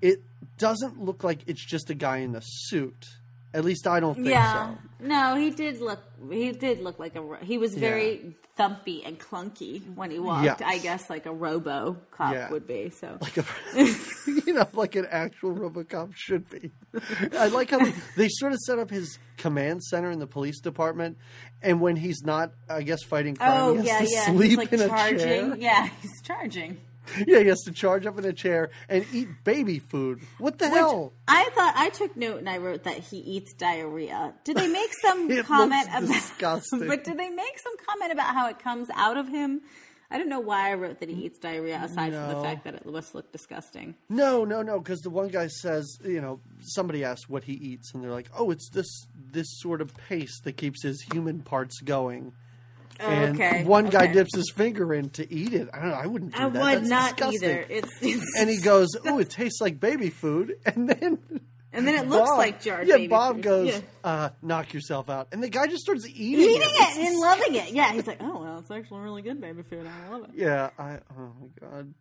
it doesn't look like it's just a guy in a suit. At least I don't think Yeah. so. No, he did look. He did look like a. He was very thumpy and clunky when he walked. Yes. I guess like a Robo cop Yeah. would be. So [LAUGHS] like a, [LAUGHS] you know, like an actual RoboCop should be. I like how [LAUGHS] they, sort of set up his command center in the police department, and when he's not, I guess, fighting crime, oh he has yeah, to yeah. sleep He's like in a charging. chair. Yeah, he's charging. [LAUGHS] Yeah, he has to charge up in a chair and eat baby food. What the hell? I thought I took note and I wrote that he eats diarrhea. Did they make [LAUGHS] some comment about? disgusting. [LAUGHS] But did they make some comment about how it comes out of him? I don't know why I wrote that he eats diarrhea, aside from the fact that it must look disgusting. No, no, no. Because the one guy says, you know, somebody asks what he eats, and they're like, "Oh, it's this this sort of paste that keeps his human parts going." And okay, one guy okay. dips his finger in to eat it. I don't know. I wouldn't do I that. would That's not disgusting. either. It's, it's And he goes, "Oh, it [LAUGHS] tastes like baby food." [LAUGHS] And then and then it looks Bob- like jarred Yeah, Bob food. goes, Yeah. uh, "Knock yourself out," and the guy just starts eating, eating it. it and loving it. Yeah, he's like, oh well, it's actually really good baby food. I love it. Yeah, I. Oh my god.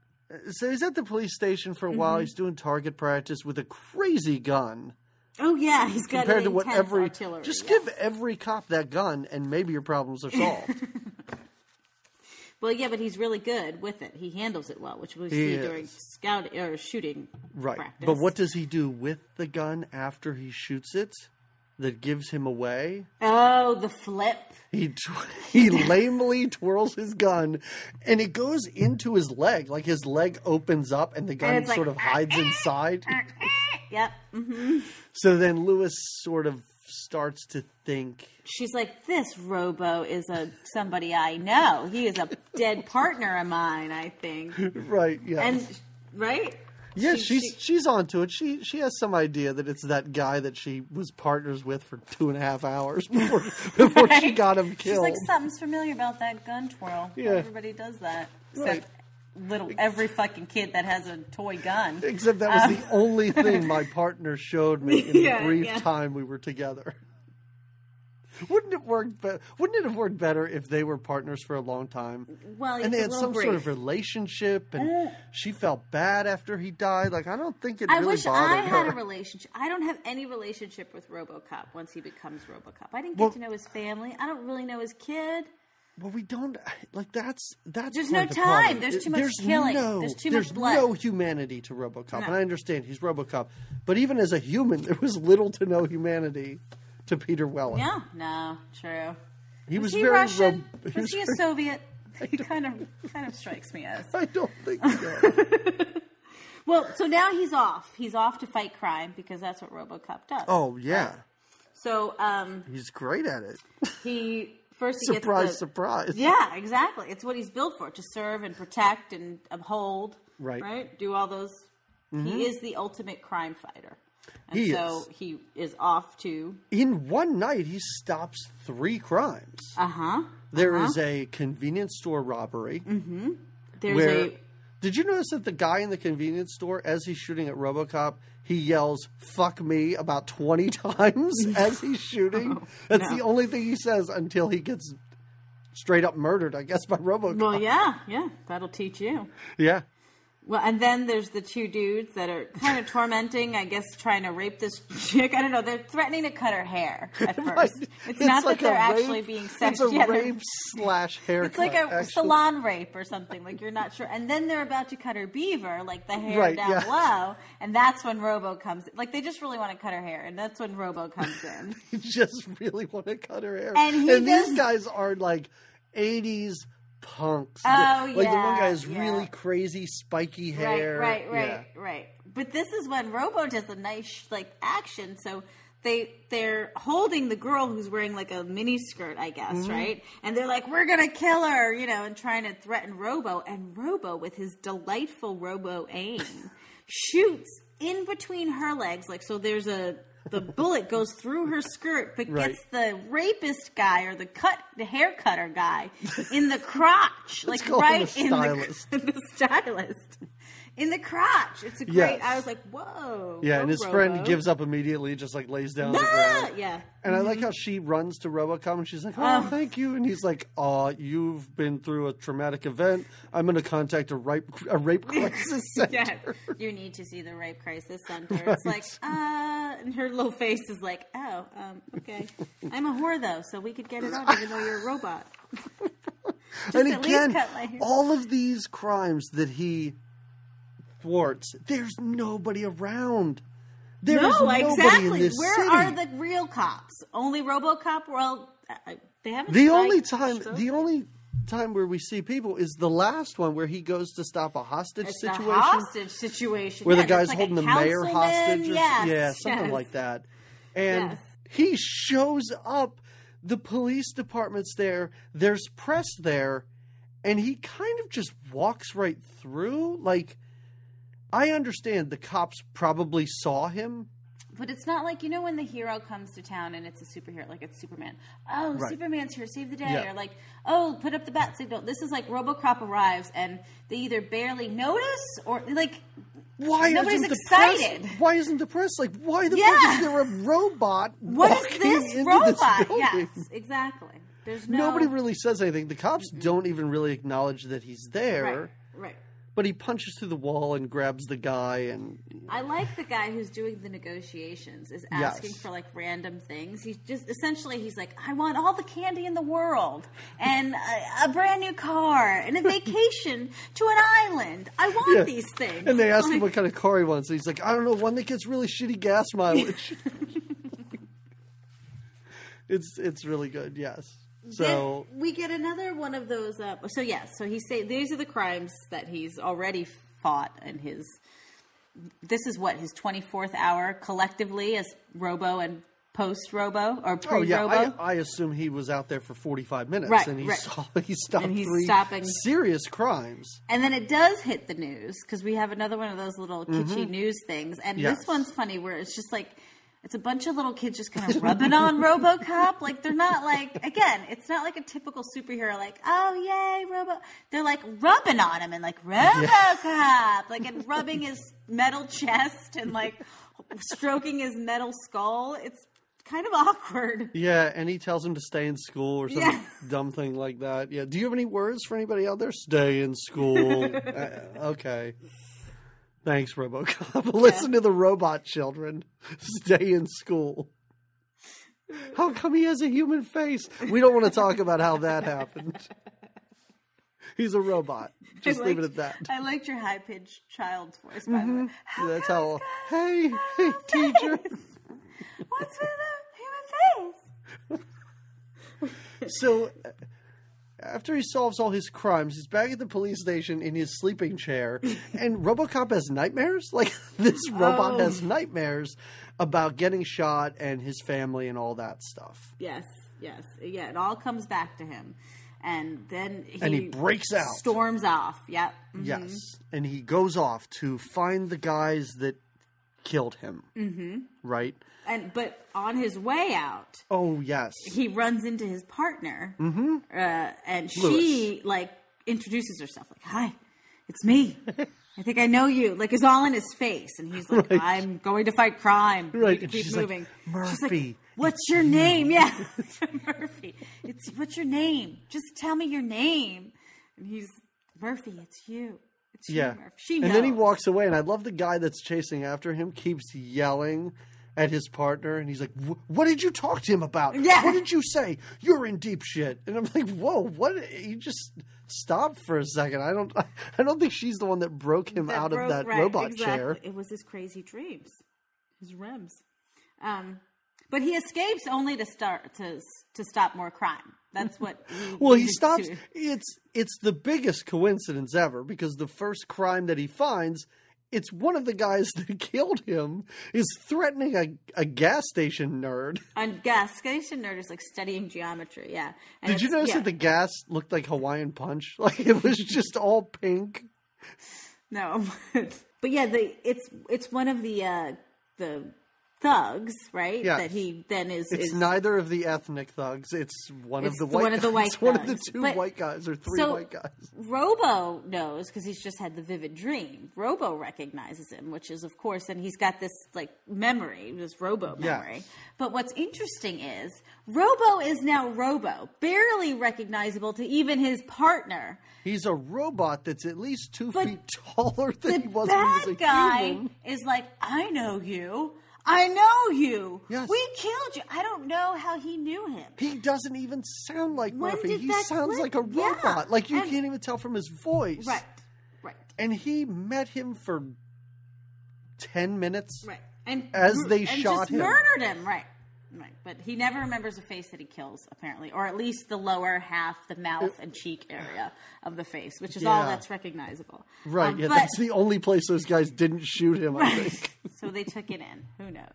So he's at the police station for a while. Mm-hmm. He's doing target practice with a crazy gun. Oh yeah, he's got compared to what every artillery. just yeah. give every cop that gun and maybe your problems are solved [LAUGHS] Well, yeah, but he's really good with it. He handles it well, which we see is. during scout or shooting right practice. but what does he do with the gun after he shoots it that gives him away Oh, the flip. he tw- [LAUGHS] he lamely twirls his gun and it goes into his leg like his leg opens up and the gun like, sort of hides inside [LAUGHS] Yep. hmm so then lewis sort of starts to think She's like, this Robo is a somebody I know. He is a dead partner of mine. I think. [LAUGHS] right yeah And right. Yeah, She- she's she- she's onto it. She she has some idea that it's that guy that she was partners with for two and a half hours [LAUGHS] before before she got him killed She's like, something's familiar about that gun twirl. Yeah. Everybody does that. Except Right. Little every fucking kid that has a toy gun. Except that was the um, only [LAUGHS] thing my partner showed me in the brief yeah. time we were together. Wouldn't it work? Be- wouldn't it have worked better if they were partners for a long time? Well, and they had some sort of relationship, and uh, she felt bad after he died. Like I don't think it I really wish bothered I had her. a relationship. I don't have any relationship with RoboCop once he becomes RoboCop. I didn't get Well- to know his family. I don't really know his kid. Well, we don't like that's that's. There's no of the time. There's too much there's killing. No, There's too much blood. there's no humanity to RoboCop, No. and I understand he's RoboCop, but even as a human, [LAUGHS] there was little to no humanity to Peter Weller. Yeah, no, true. he was, Was he very. Russian? Rob- was he a very- Soviet? [LAUGHS] He kind of kind of strikes me as. I don't think so. [LAUGHS] Well, so now he's off. He's off to fight crime because that's what RoboCop does. oh yeah, So um, he's great at it. he first he surprise, gets the, surprise. Yeah, exactly. It's what he's built for to serve and protect and uphold. Right. Mm-hmm. Right? Do all those. He is the ultimate crime fighter. And He so is. he is off to. In one night, he stops three crimes. Uh huh. There is a convenience store robbery. Mm-hmm. There's where a. did you notice that the guy in the convenience store, as he's shooting at RoboCop, he yells "fuck me" about twenty [LAUGHS] times as he's shooting. [LAUGHS] Oh, That's no. the only thing he says until he gets straight up murdered, I guess, by RoboCop. Well, yeah, yeah. That'll teach you. yeah, Well, and then there's the two dudes that are kind of tormenting, I guess, trying to rape this chick. I don't know. They're threatening to cut her hair at [LAUGHS] first. Right. It's, not like that they're a actually rape- being It's sexual. a Yeah, rape slash haircut. It's like a actually. salon rape or something. Like you're not sure. And then they're about to cut her beaver, like the hair Right, down yeah. below, and that's when Robo comes. Like they just really want to cut her hair, and that's when Robo comes in. [LAUGHS] Just really want to cut her hair. And he these does- guys are like '80s punks. Oh, like the one guy has yeah. really crazy spiky right, hair. right, right, Yeah. right. But this is when Robo does a nice like action. So they they're holding the girl who's wearing like a mini skirt, I guess, Mm-hmm. right? And they're like, "We're gonna kill her," you know, and trying to threaten Robo. And Robo, with his delightful Robo aim, [LAUGHS] shoots in between her legs. Like so, there's a the bullet goes through her skirt, but Right. gets the rapist guy or the cut the hair cutter guy in the crotch, like right a in the, [LAUGHS] the stylist in the crotch. It's a great. Yes. I was like, whoa. Yeah, and his Robo. friend gives up immediately, just like lays down ground. yeah. And I like how she runs to Robocop and she's like, "Oh, Oh. thank you." And he's like, "Oh, you've been through a traumatic event. I'm going to contact a rape a rape [LAUGHS] crisis center." Yeah, [LAUGHS] you need to see the rape crisis center. It's like, uh, and her little face is like, oh, um, okay. I'm a whore though, so we could get it on, even though you're a robot. [LAUGHS] and again, cut my hair. all of these crimes that he thwarts, there's nobody around. There is no, exactly. Where city. are the real cops? Only RoboCop. Well, they haven't. the only time so- the only time where we see people is the last one where he goes to stop a hostage It's a situation hostage situation where Yeah, the guy's like holding the mayor hostage or Yes, yeah something yes. like that and Yes. he shows up the police department's there there's press there and he kind of just walks right through like i understand the cops probably saw him But it's not like you know when the hero comes to town and it's a superhero, like it's Superman. Oh, Right. Superman's here, to save the day, Yeah. or like, oh, put up the bat signal. This is like RoboCop arrives and they either barely notice or like why Nobody's isn't excited. press why isn't the press like why the Yeah. fuck is there a robot [LAUGHS] what is this into robot? this building? yes, exactly. There's no Nobody really says anything. The cops don't even really acknowledge that he's there. right, right. But he punches through the wall and grabs the guy, and I like the guy who's doing the negotiations is Yes. asking for like random things. He's just essentially he's like, I want all the candy in the world and a, a brand new car and a vacation [LAUGHS] to an island. I want Yeah. these things. and they ask him what kind of car he wants. And he's like, I don't know, one that gets really shitty gas mileage. [LAUGHS] [LAUGHS] it's it's really good. Yes. So Then we get another one of those. Uh, so yes, so he say these are the crimes that he's already fought in his. This is what his twenty fourth hour collectively as Robo and post Robo or oh yeah, I, I assume he was out there for forty five minutes, Right, and he right. saw [LAUGHS] he stopped And he's three stopping- serious crimes. And then it does hit the news because we have another one of those little kitschy news things. And Mm-hmm. Yes. this one's funny where it's just like it's a bunch of little kids just kind of rubbing on [LAUGHS] RoboCop. Like they're not like again, it's not like a typical superhero like oh yay Robo. They're like rubbing on him and like RoboCop, like and rubbing his metal chest and like stroking his metal skull. It's kind of awkward. Yeah, and he tells him to stay in school or some Yeah. [LAUGHS] dumb thing like that. Yeah. Do you have any words for anybody out there? Stay in school. [LAUGHS] uh, okay. Thanks, RoboCop. [LAUGHS] Listen to the robot children. [LAUGHS] Stay in school. How come he has a human face? We don't want to talk about how that happened. [LAUGHS] He's a robot. Just I leave it at that. I liked your high pitched child's voice, by the way. How That's how. Hey, hey, it's got a teacher. What's with the human face? So uh, after he solves all his crimes, he's back at the police station in his sleeping chair, [LAUGHS] and RoboCop has nightmares. [LAUGHS] Like this robot Oh. has nightmares about getting shot and his family and all that stuff. Yes, yes, yeah. It all comes back to him, and then he, And he breaks out. storms off. Yep. Mhm. Yes, and he goes off to find the guys that killed him. Mm-hmm. Right? And but on his way out, Oh yes. he runs into his partner, mm-hmm. uh, and she Lewis. like introduces herself, like, "Hi, it's me. I think I know you." Like, is all in his face, and he's like, Right. "I'm going to fight crime. Right, and keep she's like, moving." She's like, "Murphy, What's your name? Yeah, [LAUGHS] [LAUGHS] Murphy. It's what's your name? Just tell me your name. And he's Murphy. It's you. It's Yeah. you. She and then he walks away, and I love the guy that's chasing after him keeps yelling at his partner, and he's like, "What did you talk to him about? Yeah. What did you say? You're in deep shit." And I'm like, "Whoa, what?" He just stopped for a second. I don't, [LAUGHS] I don't think she's the one that broke him That out broke- of that right, robot exactly. chair. It was his crazy dreams, his REMs. Um, but he escapes only to start to to stop more crime. That's what. [LAUGHS] We Well, he stops. to- It's it's the biggest coincidence ever because the first crime that he finds, it's one of the guys [LAUGHS] that killed him is threatening a, a gas station nerd. [LAUGHS] on gas station nerd is like studying geometry. Yeah. And Did you notice yeah. that the gas looked like Hawaiian Punch? Like it was just all pink. No, but yeah, the it's it's one of the uh, the thugs, right? Yes. That he then is. It's is neither of the ethnic thugs. It's one It's of the the- white. one of the guys. white It's [LAUGHS] one of the two But- white guys or three so white guys. Robo knows because he's just had the vivid dream. Robo recognizes him, which is, of course, and he's got this like memory, this Robo Yes. memory. But what's interesting is Robo is now Robo, barely recognizable to even his partner. He's a robot that's at least two But feet [LAUGHS] taller than he was when he was bad a guy human. is like, I know you. I know you. Yes. We killed you. I don't know how he knew him. He doesn't even sound like When Murphy. He sounds like a Yeah. robot. Like you And- can't even tell from his voice. Right. Right. And he met him for ten minutes. Right. And As they and shot him. murdered him. Right. Right. But he never remembers a face that he kills, apparently, or at least the lower half, the mouth and cheek area of the face, which is all that's recognizable. Right. Um, yeah, but- that's the only place those guys didn't shoot him. I think. [LAUGHS] so they took it in. Who knows?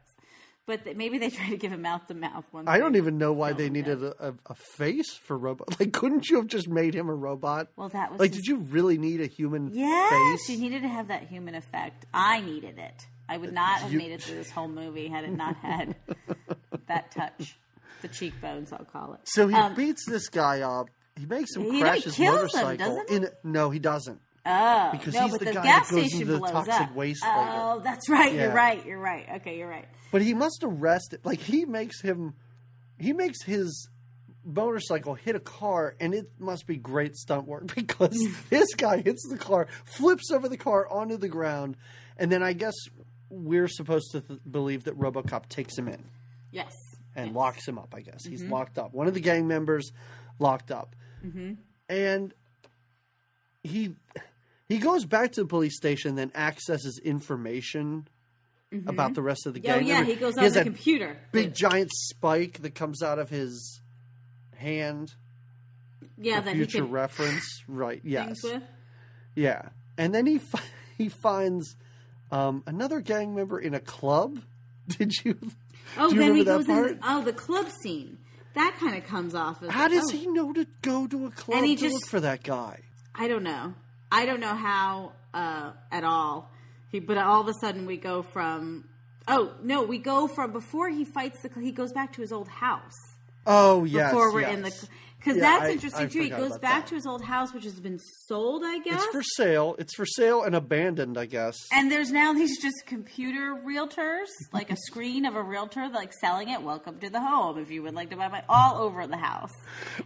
But th- maybe they tried to give him mouth to mouth one. I don't even know why they needed a, a, a face for robot. [LAUGHS] Like, couldn't you have just made him a robot? Well, that was like, his- did you really need a human Yes, face? you needed to have that human effect. I needed it. I would not have You- made it through this whole movie had it not had [LAUGHS] that touch, the cheekbones. I'll call it. So he Um, beats this guy up. He makes him He- crash his him, motorcycle. doesn't he? in no, he doesn't. Oh, because no, he's the the, guy gas that goes into the toxic up. waste Oh, later. that's right. Yeah. You're right. You're right. Okay, you're right. But he must arrest it. Like he makes him, he makes his motorcycle hit a car, and it must be great stunt work [LAUGHS] because [LAUGHS] this guy hits the car, flips over the car onto the ground, and then I guess we're supposed to th- believe that RoboCop takes him in Yes. and Yes. locks him up. I guess Mm-hmm. he's locked up. One of the gang members locked up, Mm-hmm. and he he goes back to the police station, then accesses information. About the rest of the Mm-hmm. Oh gang. yeah, he goes on has the computer. big giant spike that comes out of his hand. yeah, that he future can reference, right? Yes, yeah. And then he fi- [LAUGHS] he finds um, another gang member in a club. [LAUGHS] Did you? Oh, do you then he remember that goes part? in. Oh, the club scene. That kind of comes off as. How does oh, he know to go to a club And he to just- look for that guy? I don't know. I don't know how uh, at all. He, but all of a sudden we go from. Oh no, we go from before he fights the. He goes back to his old house Oh yes, before we're in the. Because Yeah, that's I- interesting I too. He goes back that. to his old house, which has been sold, I guess. It's for sale. It's for sale and abandoned, I guess. and there's now these just computer realtors, like a screen of a realtor, like selling it. Welcome to the home. If you would like to buy my, all over the house.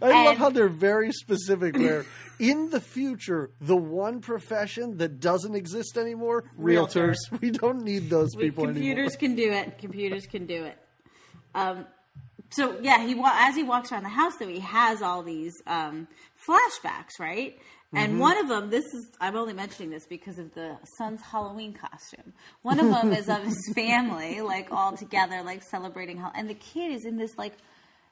I love how they're very specific. Where in the future, the one profession that doesn't exist anymore, Realtor. realtors. [LAUGHS] We don't need those We- people computers anymore. Computers can do it. Computers can do it. Um, so yeah, he as he walks around the house, though, he has all these um, flashbacks, right? And Mm-hmm. one of them, this is I'm only mentioning this because of the son's Halloween costume. One of them is of his [LAUGHS] family, like all together, like celebrating. Hall- and the kid is in this like.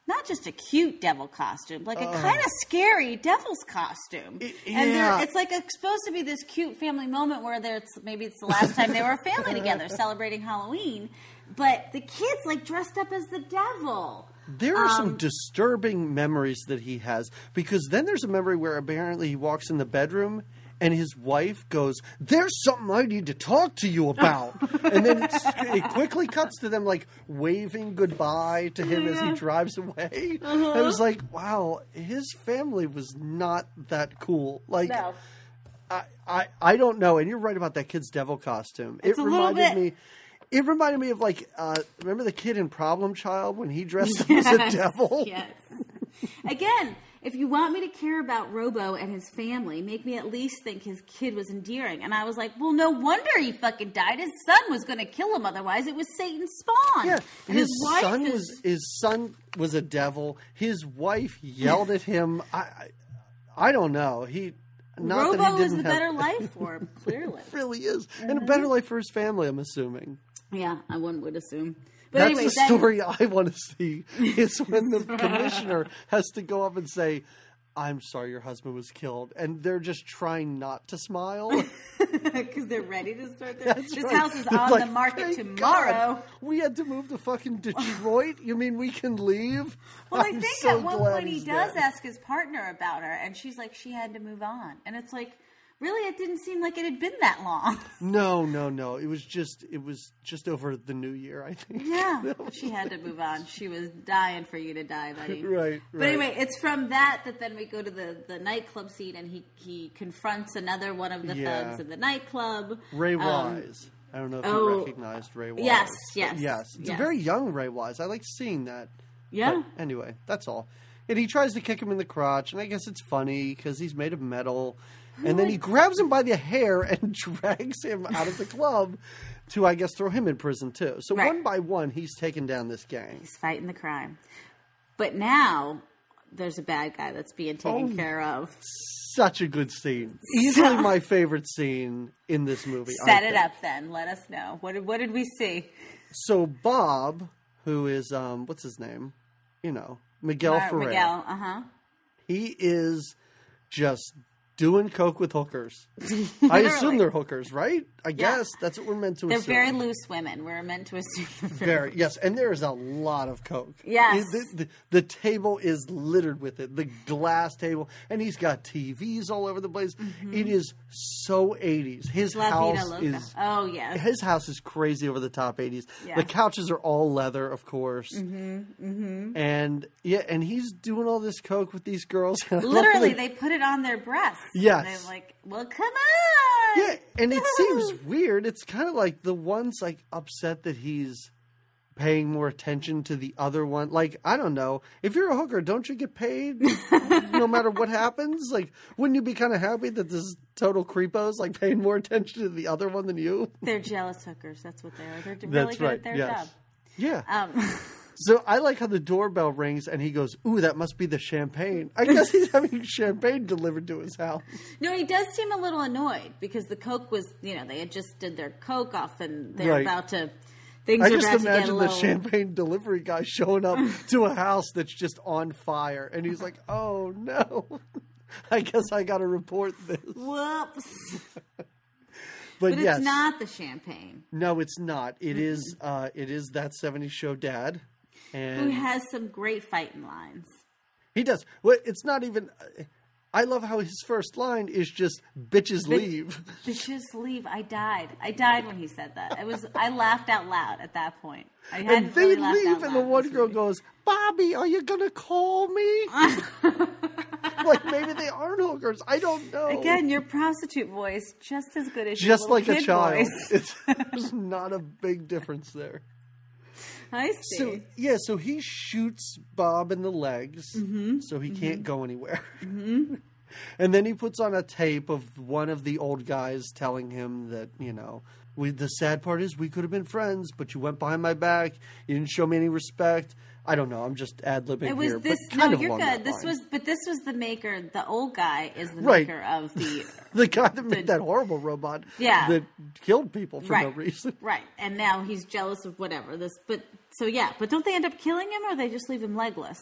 Not just a cute devil costume, like a kind of scary devil's costume. I- And yeah. it's like it's supposed to be this cute family moment where there's maybe it's the last time they were a family [LAUGHS] together celebrating Halloween, but the kids like dressed up as the devil. There are Um, some disturbing memories that he has because then there's a memory where apparently he walks in the bedroom and his wife goes, "There's something I need to talk to you about," [LAUGHS] and then it quickly cuts to them like waving goodbye to him as he drives away. Uh-huh. I was like, "Wow, his family was not that cool." Like, I, I, I don't know. And you're right about that kid's devil costume. It's it reminded bit- me. It reminded me of like, uh, remember the kid in Problem Child when he dressed up as a devil? [LAUGHS] Yes. Again, if you want me to care about Robo and his family, make me at least think his kid was endearing. And I was like, well, no wonder he fucking died. His son was going to kill him otherwise. It was Satan's spawn. Yeah, And his, son is- was his son was a devil. His wife yelled at him. I, I, I don't know. He not Robo is the have, better [LAUGHS] life for him, clearly. really is, and a better life for his family. I'm assuming. Yeah, I one would assume. But That's anyway, the that- story I want to see. [LAUGHS] Is when the [LAUGHS] commissioner has to go up and say, "I'm sorry, your husband was killed," and they're just trying not to smile. [LAUGHS] because they're ready to start their. That's this right. house is They're on like, the market tomorrow. God, we had to move to fucking Detroit. you mean we can leave? Well, I I'm think so at one point he does dead. ask his partner about her, and she's like, she had to move on, and it's like, really, it didn't seem like it had been that long. [LAUGHS] No, no, no. It was just it was just over the new year, I think. yeah, [LAUGHS] she had to move on. She was dying for you to die, buddy. [LAUGHS] Right, But anyway, it's from that that then we go to the, the nightclub scene, and he he confronts another one of the Yeah. thugs in the nightclub. Ray Um, Wise. I don't know if oh, you recognized Ray Wise. yes, yes, yes. It's yes. a very young Ray Wise. I like seeing that. Yeah. But anyway, that's all. And he tries to kick him in the crotch, and I guess it's funny because he's made of metal. And then he grabs him by the hair and [LAUGHS] drags him out of the club to, I guess, throw him in prison too. So Right. one by one, he's taken down this gang. He's fighting the crime. But now there's a bad guy that's being taken Oh. care of. Such a good scene. [LAUGHS] Easily my favorite scene in this movie. Set it up then. Let us know. What did, what did we see? So Bob, who is um, what's his name? You know, Miguel Mar- Ferrer. Miguel, uh huh. He is just doing coke with hookers. [LAUGHS] I assume they're hookers, right? I guess that's what we're meant to assume. They're assume. very loose women. We're meant to assume they're very yes, and there is a lot of coke. Yes. It- the, the, the table is littered with it. The glass table, and he's got TVs all over the place. It is so eighties. His Mm-hmm. La Vida house Loca. is oh, yes. his house is crazy over the top 80s. Yeah. The couches are all leather, of course. Mm-hmm, mm-hmm. And yeah, and he's doing all this coke with these girls. And [LAUGHS] I love Literally, they put it on their breasts. Yes. They're like, well, come on. yeah, and it seems [LAUGHS] weird. It's kind of like the one's like upset that he's paying more attention to the other one. Like I don't know, if you're a hooker, don't you get paid no matter what happens? Like, wouldn't you be kind of happy that this total creepo's like paying more attention to the other one than you? They're jealous hookers. That's what they are. They're really That's good right. at their yes. job. Yeah. Um, [LAUGHS] So I like how the doorbell rings and he goes, "Ooh, that must be the champagne." I guess he's [LAUGHS] having champagne delivered to his house. no, he does seem a little annoyed because the Coke was, you know, they had just did their Coke off and they're Right. about to. Things I are just about to get imagine the little. champagne delivery guy showing up [LAUGHS] to a house that's just on fire, and he's like, "Oh no." [LAUGHS] I guess I got to report this. Whoops. But, But yes, it's not the champagne. no, it's not. It is. Uh, it is that '70s show dad, Who has some great fighting lines. he does. Well, it's not even. I love how his first line is just "bitches leave." Bitches leave. I died. I died when he said that. It was. I laughed out loud at that point. I and they really leave, and the one girl goes, "Bobby, are you gonna call me?" [LAUGHS] like maybe they aren't hookers. I don't know. Again, your prostitute voice just as good as just like a child. [LAUGHS] there's not a big difference there. I see. So yeah, so he shoots Bob in the legs, Mm-hmm. so he can't go anywhere. [LAUGHS] and then he puts on a tape of one of the old guys telling him that you know, we, the sad part is we could have been friends, but you went behind my back. You didn't show me any respect. I don't know. I'm just ad libbing it was here, this. No, you're good. This line. was, but this was the maker. The old guy is the Right. maker of the [LAUGHS] the guy that made that horrible robot Yeah. that killed people for no reason. [LAUGHS] right. And now he's jealous of whatever this. But so yeah. But don't they end up killing him, or they just leave him legless?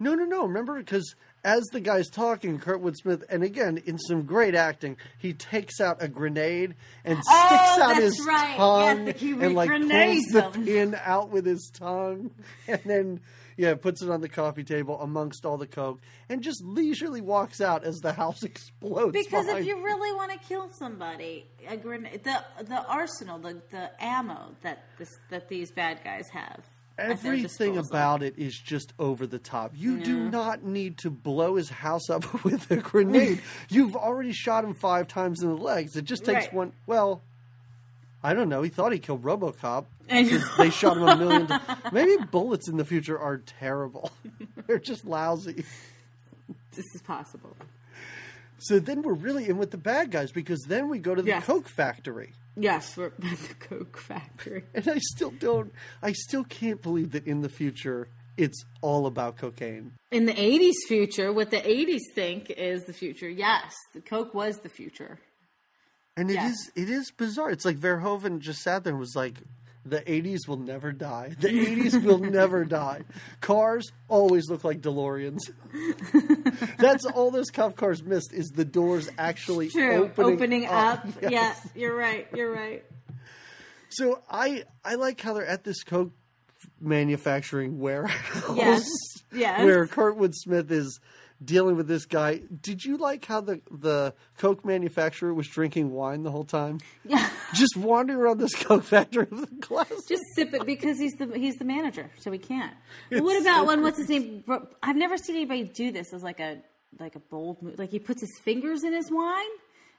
No, no, no. Remember, because as the guy's talking, Kurtwood Smith, and again, in some great acting, he takes out a grenade and oh, sticks Oh, out his right. tongue [LAUGHS] and like pulls grenades the pin out with his tongue, [LAUGHS] and then yeah, puts it on the coffee table amongst all the coke, and just leisurely walks out as the house [LAUGHS] explodes. Because if you really want to kill somebody, a grenade, the the arsenal, the the ammo that this that these bad guys have. Everything about it is just over the top. You do not need to blow his house up [LAUGHS] with a [LAUGHS] grenade. You've already shot him five times in the legs. It just takes Right. one. Well, I don't know. He thought he killed RoboCop. [LAUGHS] They shot him a million. times. Maybe bullets in the future are terrible. They're just lousy. this is possible. So then we're really in with the bad guys because then we go to the Yes. Coke factory. Yes, we're at the Coke factory. [LAUGHS] And I still don't, I still can't believe that in the future it's all about cocaine. In the '80s future, what the '80s think is the future. Yes, the Coke was the future. And it Yeah. is it is bizarre. It's like Verhoeven just sat there and was like, the 80s will never die. The 80s will never [LAUGHS] die. Cars always look like DeLoreans. [LAUGHS] That's all those cop cars missed is the doors actually True, opening, opening, up. [LAUGHS] Yes. Yeah, you're right. You're right. So I I like how they're at this Coke manufacturing warehouse. Yes, yes. Where Kurtwood Smith is dealing with this guy. Did you like how the the Coke manufacturer was drinking wine the whole time? Yeah, [LAUGHS] Just wandering around this Coke factory with a glass. just sip it because he's the he's the manager, so he can't. [LAUGHS] What about so when what's his name? I've never seen anybody do this as like a like a bold move. Like he puts his fingers in his wine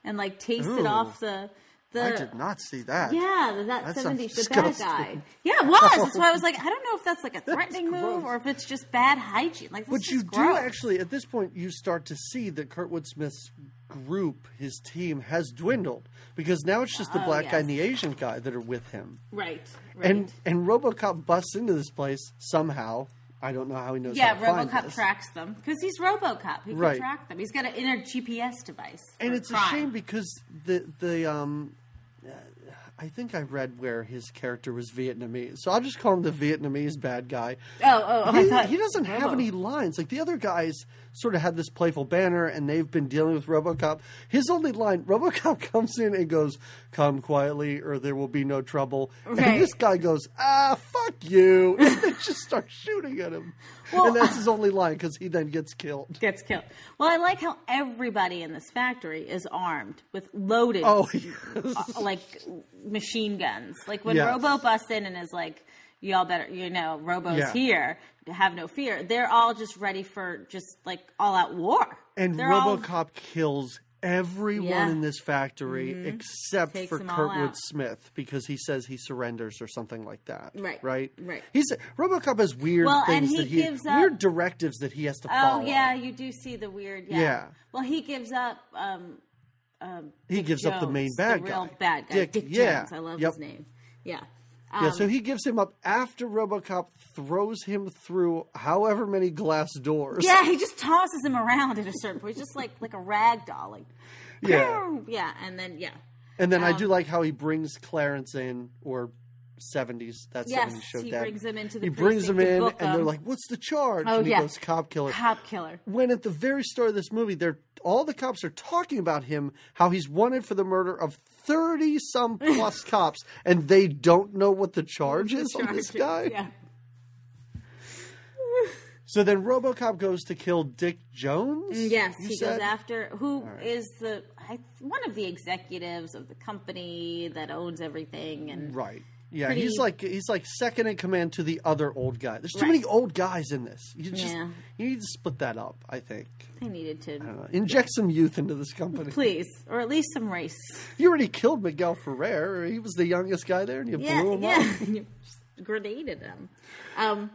and like tastes it off the the. I did not see that. Yeah, the- that That seventy, sounds the bad guy. Yeah, it was. That's why I was [LAUGHS] like, I don't know if that's like a threatening move gross. or if it's just bad hygiene. Like, this But you do actually, at this point, you start to see that Kurtwood Smith's group, his team, has dwindled because now it's just the Oh, black guy and the Asian guy that are with him. right, right. And and RoboCop busts into this place somehow. I don't know how he knows. yeah, RoboCop tracks them because he's RoboCop. He can Right. track them. He's got an inner GPS device. and it's a shame because the the um. uh, I think I read where his character was Vietnamese, so I'll just call him the Vietnamese bad guy. Oh, oh, oh, I he, thought he doesn't have any lines. Like the other guys sort of had this playful banner and they've been dealing with RoboCop. His only line, RoboCop [LAUGHS] comes in and goes, "Come quietly or there will be no trouble." Right. And this guy goes, "Ah, fuck you." [LAUGHS] And they just start shooting at him. Well- and that's his only line cuz he then gets killed. Gets killed. Well, I like how everybody in this factory is armed with loaded, Oh, [LAUGHS] yes. uh, like machine guns. Like when Yes. Robo busts in and is like, "Y'all better, you know, Robo's Yeah. here. Have no fear." They're all just ready for just like all out war. And They're all- RoboCop kills everyone Yeah. Mm-hmm. in this factory except Takes for all Kurtwood. Smith because he says he surrenders or something like that. Right, Right. right. He's RoboCop has weird Well, and things he that he gives up- weird directives that he has to Oh follow. Oh yeah, you do see the weird. Yeah. Yeah. Well, he gives up. Um, um, He gives up the main bad the real guy. bad guy, Dick, Dick, yeah. Jones. I love Yep. his name. Yeah. Yeah, Um, so he gives him up after RoboCop throws him through however many glass doors. Yeah, he just tosses him around at a certain point, just like like a rag doll, like Yeah. yeah, and then yeah, And then I Um, do like how he brings Clarence in, or 70s, that Yes, 70s show he dad. brings him into the He brings him in, and they're like, what's the charge? Oh, and he yeah. goes, cop killer. cop killer. when at the very start of this movie, they're all the cops are talking about him, how he's wanted for the murder of thirty some [LAUGHS] plus cops, and they don't know what the charge is on this guy. Yeah. [LAUGHS] So then RoboCop goes to kill Dick Jones. Yes, he said? goes after who is the I, one of the executives of the company that owns everything, and Right. Yeah, pretty- he's like he's like second in command to the other old guy. There's too Right. many old guys in this. You just Yeah. you need to split that up. I think They needed to inject some youth into this company. please, or at least some race. You already killed Miguel Ferrer. He was the youngest guy there, and you Yeah, blew him yeah. up. [LAUGHS] you just grenaded him. Um,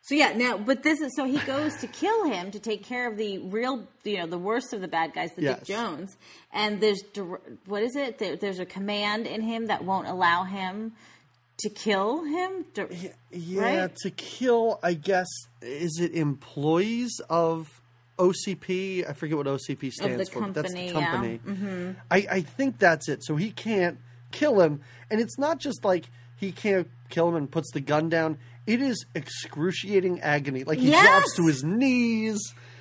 so yeah, now, but this is so he [LAUGHS] goes to kill him to take care of the real, you know, the worst of the bad guys, the Dick Jones. And there's what is it? There, there's a command in him that won't allow him to kill him. Di- Yeah, Right? to kill. I guess is it employees of OCP? I forget what OCP stands for. but that's the company, yeah. company. Mm-hmm. I, I think that's it. So he can't kill him, and it's not just like he can't kill him and puts the gun down. It is excruciating agony. Like he Yes! drops to his knees.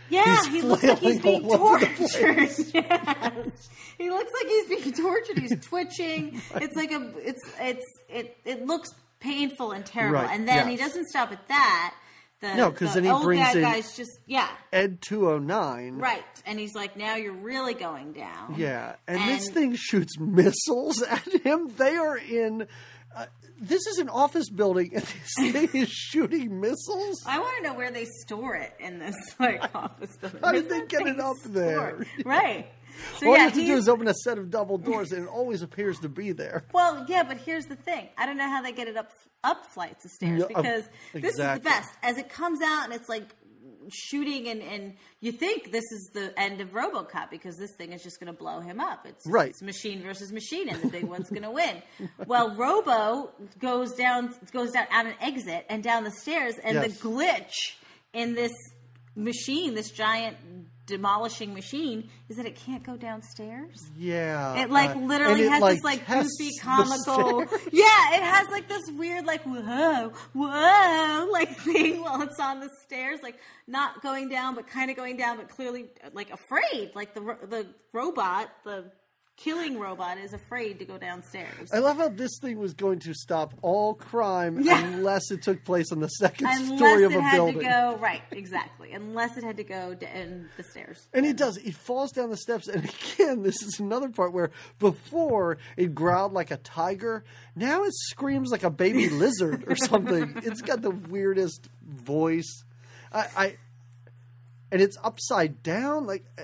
Yeah, He's he looks like he's being all over the tortured. [LAUGHS] yes. He looks like he's being tortured. He's twitching. It's like a it's it's it it looks painful and terrible. Right, And then he doesn't stop at that. The, No, 'cause the then he brings bad in- guys just yeah, Ed two oh nine. right. And he's like, now you're really going down. Yeah, and, this thing shoots missiles [LAUGHS] at him. They are in. Uh, this is an office building, and this thing is shooting missiles. I want to know where they store it in this like [LAUGHS] office building. How did they get it up there? [LAUGHS] Right. [LAUGHS] So All you have to do is open a set of double doors, and it always appears to be there. Well, yeah, but here's the thing. I don't know how they get it up up flights of stairs No, uh, because this is the best. As it comes out and it's like shooting and, and you think this is the end of RoboCop because this thing is just going to blow him up. It's, Right. it's machine versus machine and the big one's going to win. [LAUGHS] Well, Robo goes down goes down out an exit and down the stairs and Yes. the glitch in this machine, this giant demolishing machine is that it can't go downstairs. Yeah, It like uh, literally it, has this like goofy comical. [LAUGHS] Yeah, it has like this weird like whoa whoa like thing while it's on the stairs, like not going down but kind of going down, but clearly like afraid. Like the the robot, the killing robot, is afraid to go downstairs. I love how this thing was going to stop all crime Yeah. unless it took place on the second Unless story of it a had building. to go right, exactly. Unless it had to go down the stairs. And it does. It falls down the steps. And [LAUGHS] again, this is another part where before it growled like a tiger. Now it screams like a baby [LAUGHS] lizard or something. It's got the weirdest voice. I, I and it's upside down. Like uh,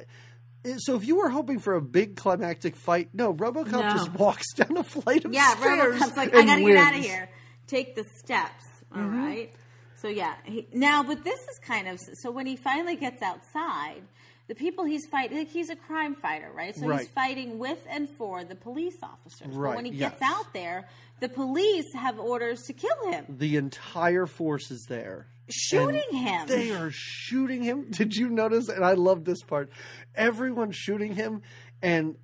so, if you were hoping for a big climactic fight, no, RoboCop No. just walks [LAUGHS] down a flight of stairs. Yeah. RoboCop's like, I gotta get out of here. Take the steps. All Mm-hmm. right. So yeah, he, now, but this is kind of so when he finally gets outside, the people he's fighting, like he's a crime fighter, right? So Right. he's fighting with and for the police officers. Right. But when he yes. gets out there, the police have orders to kill him, The entire force is there. shooting him. They are shooting him. [LAUGHS] Did you notice? And I love this part. Everyone's shooting him, and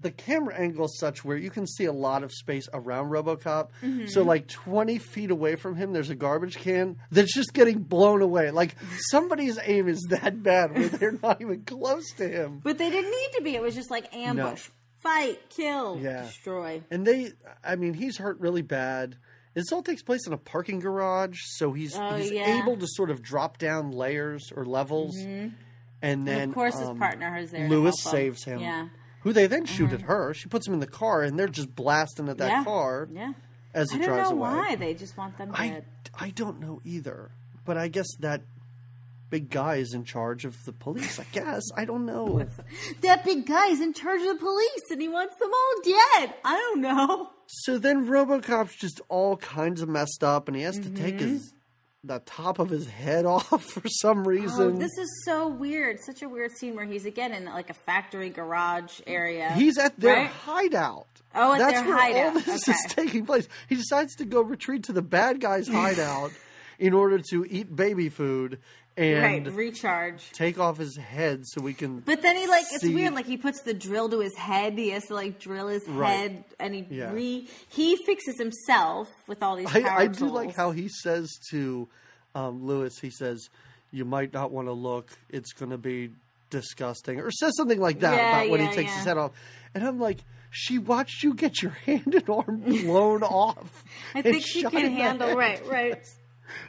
the camera angle is such where you can see a lot of space around RoboCop. Mm-hmm. So, like twenty feet away from him, there's a garbage can that's just getting blown away. Like somebody's aim is that bad where they're not even close to him. but they didn't need to be. It was just like ambush, fight, kill, Yeah. destroy. And they, I mean, he's hurt really bad. This all takes place in a parking garage, so he's Oh, he's yeah. able to sort of drop down layers or levels, and then And of course, his um, partner is there. Lewis saves him. Yeah. Who they then shoot at her. She puts him in the car, and they're just blasting at that yeah. car Yeah. as I it don't drives know away. why they just want them I dead. I don't know either, but I guess that big guy is in charge of the police. I guess I don't know. [LAUGHS] That big guy is in charge of the police and he wants them all dead. I don't know. So then RoboCop's just all kinds of messed up, and he has to take Mm-hmm. his the top of his head [LAUGHS] off for some Oh, reason. this is so weird. Such a weird scene where he's again in like a factory garage area. He's at their Right? hideout. Oh, at That's their where hideout. all this Okay. is [LAUGHS] taking place. He decides to go retreat to the bad guy's [LAUGHS] hideout in order to eat baby food and right, recharge. take off his head so we can. But then he like it's weird. Like he puts the drill to his head. He has to like drill his Right. head, and he Yeah. re he fixes himself with all these. Power I, I do like how he says to um, Lewis. He says, "You might not want to look. It's going to be disgusting," or says something like that Yeah, about when yeah, he takes his head off. And I'm like, she watched you get your [LAUGHS] hand and arm blown [LAUGHS] off. I think she can handle right, right.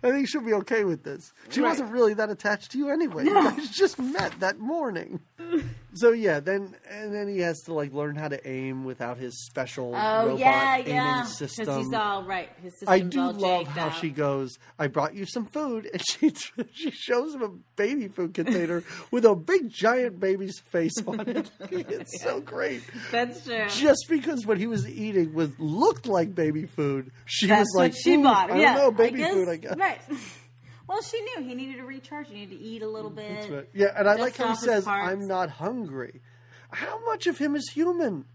I think she'll be okay with this. She Right. wasn't really that attached to you anyway. You guys just met that morning. [LAUGHS] So yeah, then and then he has to like learn how to aim without his special Oh robot yeah, aiming yeah. Because he's all right. His I do love how out. she goes. I brought you some food, and [LAUGHS] she she shows him a baby food container [LAUGHS] with a big giant baby's face on it. [LAUGHS] It's so great. That's true. Just because what he was eating was looked like baby food, she That's was like, she "Ooh, bought. I yeah, don't know, baby guess, food. I guess. Right. Well, she knew he needed to recharge. He needed to eat a little mm, bit. That's right. Yeah, and I like how he says, parts. "I'm not hungry." How much of him is human?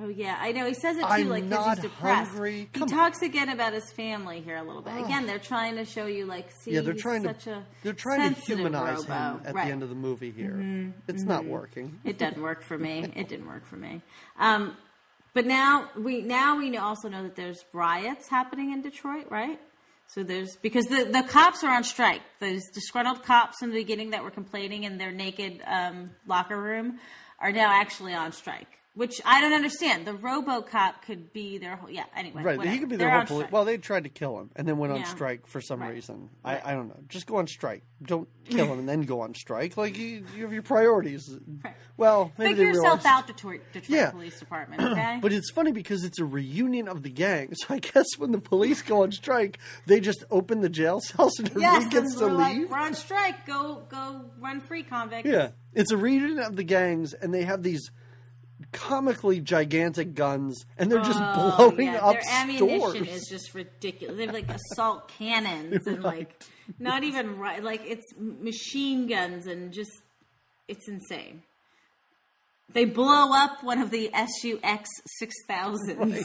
Oh yeah, I know. He says it too, I'm like he's depressed. hungry. He Come talks again about his family here a little bit. Again, they're trying to show you, like, see, Yeah, they're trying to such a they're trying to humanize robo. him at right. the end of the movie. Here, mm-hmm. it's not mm-hmm. working. It doesn't [LAUGHS] work for me. It didn't work for me. Um, but now we now we know, also know that there's riots happening in Detroit, right? So there's because the the cops are on strike. Those disgruntled cops in the beginning that were complaining in their naked um, locker room are now actually on strike. Which I don't understand. The RoboCop could be their whole yeah. Anyway, Right, whatever. he could be They're their whole on police. Well, they tried to kill him and then went on Yeah. strike for some Right. reason. Right. I, I don't know. Just go on strike. Don't [LAUGHS] kill him and then go on strike. Like you, you have your priorities. Right. Well, maybe Figure yourself out, Detroit, Detroit Yeah. Police Department. [CLEARS THROAT] Okay, But it's funny because it's a reunion of the gang. [LAUGHS] So I guess when the police go on strike, they just open the jail cells and everybody yes, gets to we're like, leave. we're on strike. Go go run free, convict. Yeah, it's a reunion of the gangs, and they have these comically gigantic guns, and they're just Oh, blowing yeah, up Their ammunition stores. is just ridiculous. They have like assault cannons and [LAUGHS] like not even right. Like it's machine guns and just it's insane. They blow up one of the SUX six thousands [LAUGHS]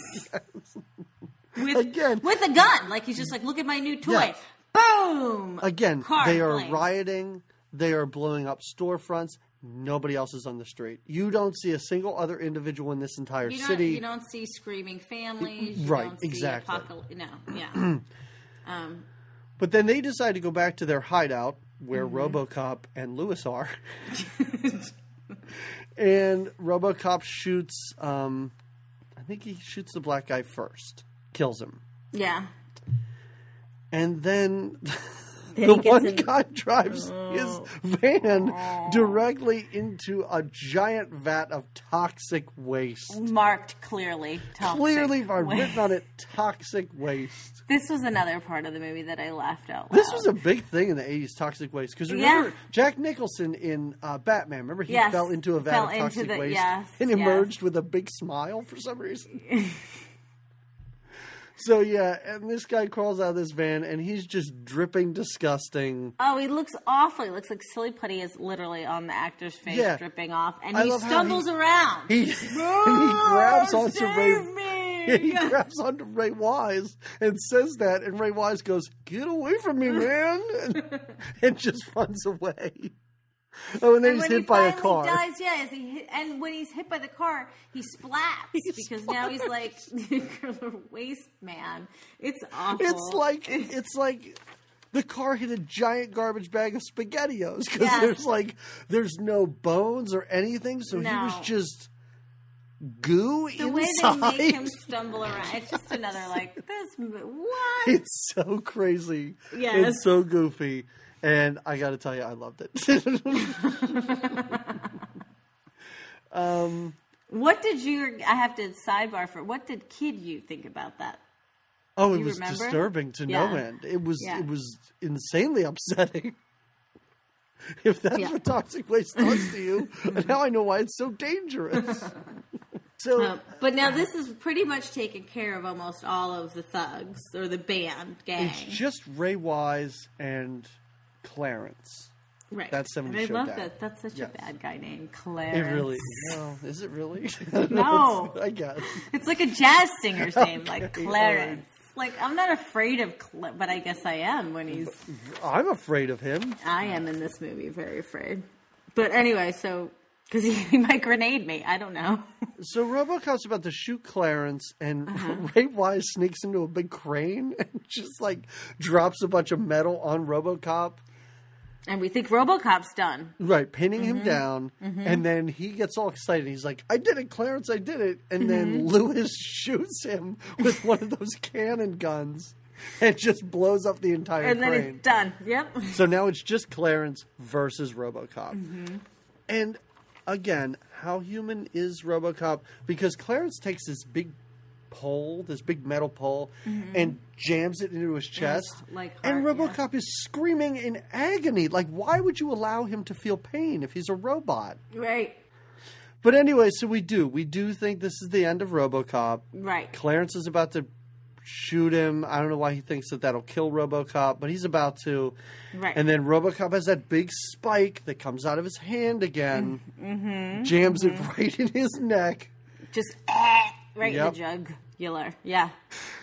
with Again. with a gun. Like he's just like, look at my new toy. Yes. Boom! Again, Car they are flames. rioting. They are blowing up storefronts. Nobody else is on the street. You don't see a single other individual in this entire You don't, city. you don't see screaming families. You Right, don't see exactly. apocal- no, yeah. [CLEARS THROAT] um, But then they decide to go back to their hideout where Mm-hmm. RoboCop and Lewis are. [LAUGHS] and RoboCop shoots um I think he shoots the black guy first. Kills him. yeah. And Then [LAUGHS] [LAUGHS] the one in- guy drives his van Oh. directly into a giant vat of toxic waste. marked clearly. Toxic Clearly [LAUGHS] waste. written on it toxic waste. This was another part of the movie that I laughed out loud. This was a big thing in the 80s, toxic waste. Because remember, Yeah. Jack Nicholson in uh, Batman, remember he Yes, fell into a vat fell of toxic the- waste yes, and yes. emerged with a big smile for some reason. [LAUGHS] [LAUGHS] so, yeah, and this guy crawls out of this van and he's just dripping disgusting. Oh, he looks awful. He looks like silly putty is literally on the actor's face Yeah. dripping off, and I he stumbles he- around. He, and [LAUGHS] he grabs oh, onto Save Ray. [LAUGHS] He grabs onto Ray Wise and says that, and Ray Wise goes, "Get away from me, man!" and, and just runs away. Oh, [LAUGHS] and then And he's hit he by a car. dies, yeah, as he hit, and when he's hit by the car, he splats [LAUGHS] because now he's like [LAUGHS] waste man. It's awful. It's like it's like the car hit a giant garbage bag of spaghettios because Yes. there's like there's no bones or anything, so he was just goo the way they make him stumble around. It's just another like this. What? it's so crazy. Yes. It's so goofy. And I got to tell you, I loved it. [LAUGHS] What did you? I have to sidebar for. What did kid you think about that? oh, it You was remember? disturbing to no end. It was Yeah. it was insanely upsetting. [LAUGHS] If that's Yeah. what toxic waste does to you, [LAUGHS] now I know why it's so dangerous. So Uh, but now this is pretty much taken care of almost all of the thugs or the band gang. it's just Ray Wise and Clarence. right. that's 70 I love Dad. that. That's such Yes. a bad guy name, It Clarence. really, well, is it really? [LAUGHS] No. [LAUGHS] I guess. It's like a jazz singer's [LAUGHS] name, like Okay, Clarence. Like I'm not afraid of, Cl- but I guess I am when he's. I'm afraid of him. I am in this movie, very afraid. But anyway, so because he, he might grenade me, I don't know. So RoboCop's about to shoot Clarence, and Uh-huh. Ray Wise sneaks into a big crane and just like drops a bunch of metal on RoboCop. And we think RoboCop's done. Right, pinning Mm-hmm. him down, and then he gets all excited. He's like, "I did it, Clarence! I did it!" And then Mm-hmm. Lewis shoots him with one of those [LAUGHS] cannon guns, and just blows up the entire And then crane. it's done. Yep. So now it's just Clarence versus RoboCop, Mm-hmm. and again, how human is RoboCop? Because Clarence takes this big pole, this big metal pole, and jams it into his chest. Mm-hmm. like and heart, yeah. RoboCop is screaming in agony. Like, why would you allow him to feel pain if he's a robot? Right. But anyway, so we do. We do think this is the end of RoboCop. Right. Clarence is about to shoot him. I don't know why he thinks that that'll kill RoboCop, but he's about to. Right. And then RoboCop has that big spike that comes out of his hand again, Mm-hmm. jams it right in his neck. Just right Yep. in the jugular. Yeah.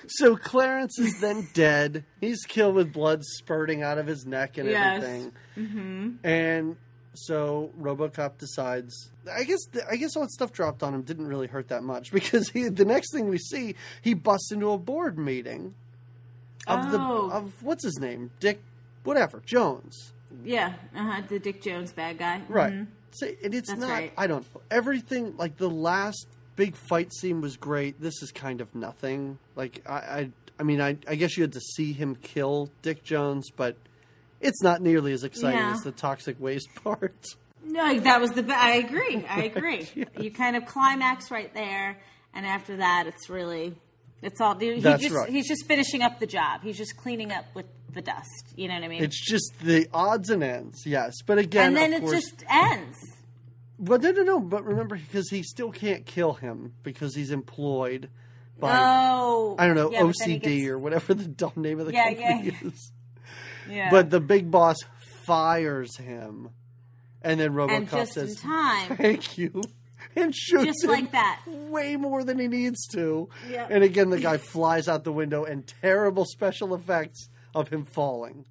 So Clarence is then [LAUGHS] dead. He's killed with blood spurting out of his neck and Yes. everything. Mm-hmm. And so RoboCop decides. I guess I guess all that stuff dropped on him didn't really hurt that much [LAUGHS] because he, the next thing we see, he busts into a board meeting of the Oh. of what's his name, Dick, whatever Jones, Yeah. Uh huh. The Dick Jones bad guy. right? Mhm. So, and it's That's not. right. I don't. Everything like the last big fight scene was great. This is kind of nothing. Like I, I, I mean, I, I guess you had to see him kill Dick Jones, but it's not nearly as exciting Yeah. as the toxic waste [LAUGHS] part. No, that was the. Be- I agree. I [LAUGHS] agree. You kind of climax right there, and after that, it's really, it's all. He That's just, right. He's just finishing up the job. He's just cleaning up with the dust. You know what I mean? It's just the odds and ends, yes. But again, and then it course, just ends. Well, no, no, no. But remember, because he still can't kill him because he's employed by oh, I don't know yeah, but then he OCD gets- or whatever the dumb name of the Yeah, company yeah. is. yeah. But the big boss fires him, and then and RoboCop just says, in time, "Thank you," and shoots just him like that. way more than he needs to. Yep. And again, the guy flies out the window, and terrible special effects of him falling.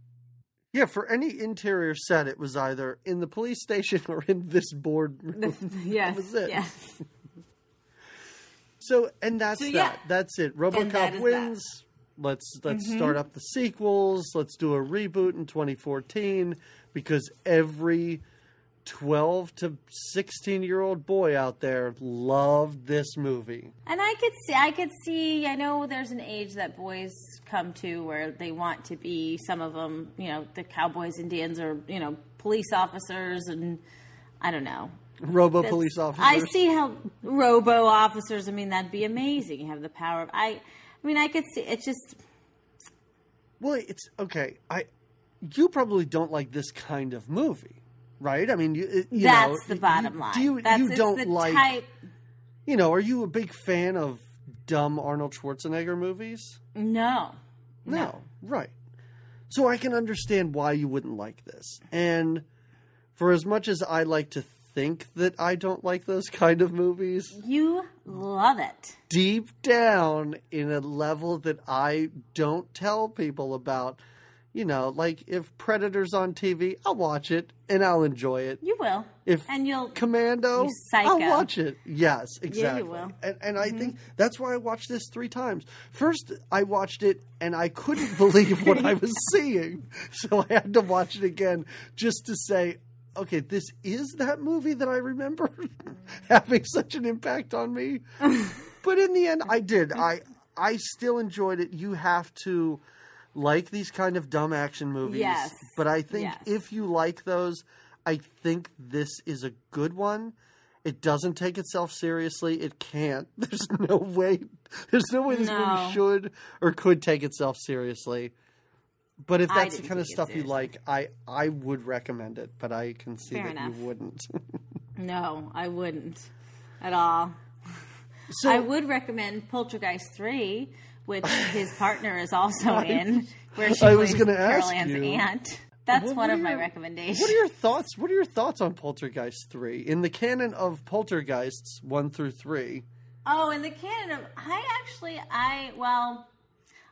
Yeah, for any interior set, it was either in the police station [LAUGHS] or in this boardroom. [LAUGHS] [LAUGHS] Yes, was it. yes. So, and that's So, that. yeah. That's it. RoboCop is wins. Let's let's start up the sequels. Let's do a reboot in 2014 because every 12 to 16 year old boy out there loved this movie. And I could see, I could see. I know there's an age that boys come to where they want to be. Some of them, you know, the cowboys, Indians, or you know, police officers, and I don't know. Robo That's- police officers. I see how robo officers. I mean, that'd be amazing. You have the power of. I. I mean, I could see. It's just. Well, it's okay. I you probably don't like this kind of movie, right? I mean, you, you that's know, the you- bottom line. Do you, that's you don't the like type. you know? Are you a big fan of dumb Arnold Schwarzenegger movies? No. No, right. So I can understand why you wouldn't like this. And for as much as I like to think that I don't like those [LAUGHS] kind of movies, You love it. deep down in a level that I don't tell people about, you know, like if Predator's on TV, I'll watch it and I'll enjoy it. You will. If and you'll. Commando, You. I'll watch it. Yes, exactly. will. Mm-hmm. And, and I think that's why I watched this three times. First, I watched it and I couldn't [LAUGHS] believe what I was [LAUGHS] seeing, so I had to watch it again just to say, okay, this is that movie that I remember [LAUGHS] having such an impact on me. but in the end, I did. I I still enjoyed it. You have to like these kind of dumb action movies. Yes. But I think Yes. if you like those, I think this is a good one. It doesn't take itself seriously. It can't. [LAUGHS] There's no way. There's no way this No. movie should or could take itself seriously. But if that's the kind of stuff you like, I I would recommend it. But I can see Fair that enough. you wouldn't. [LAUGHS] No, I wouldn't at all. so I would recommend Poltergeist 3, which [LAUGHS] his partner is also in, where she I was plays gonna Carol ask Ann's you. aunt. That's What- one what of are my recommendations. What are your thoughts? What are your thoughts on Poltergeist three in the canon of Poltergeists one through three? Oh, in the canon of I actually I well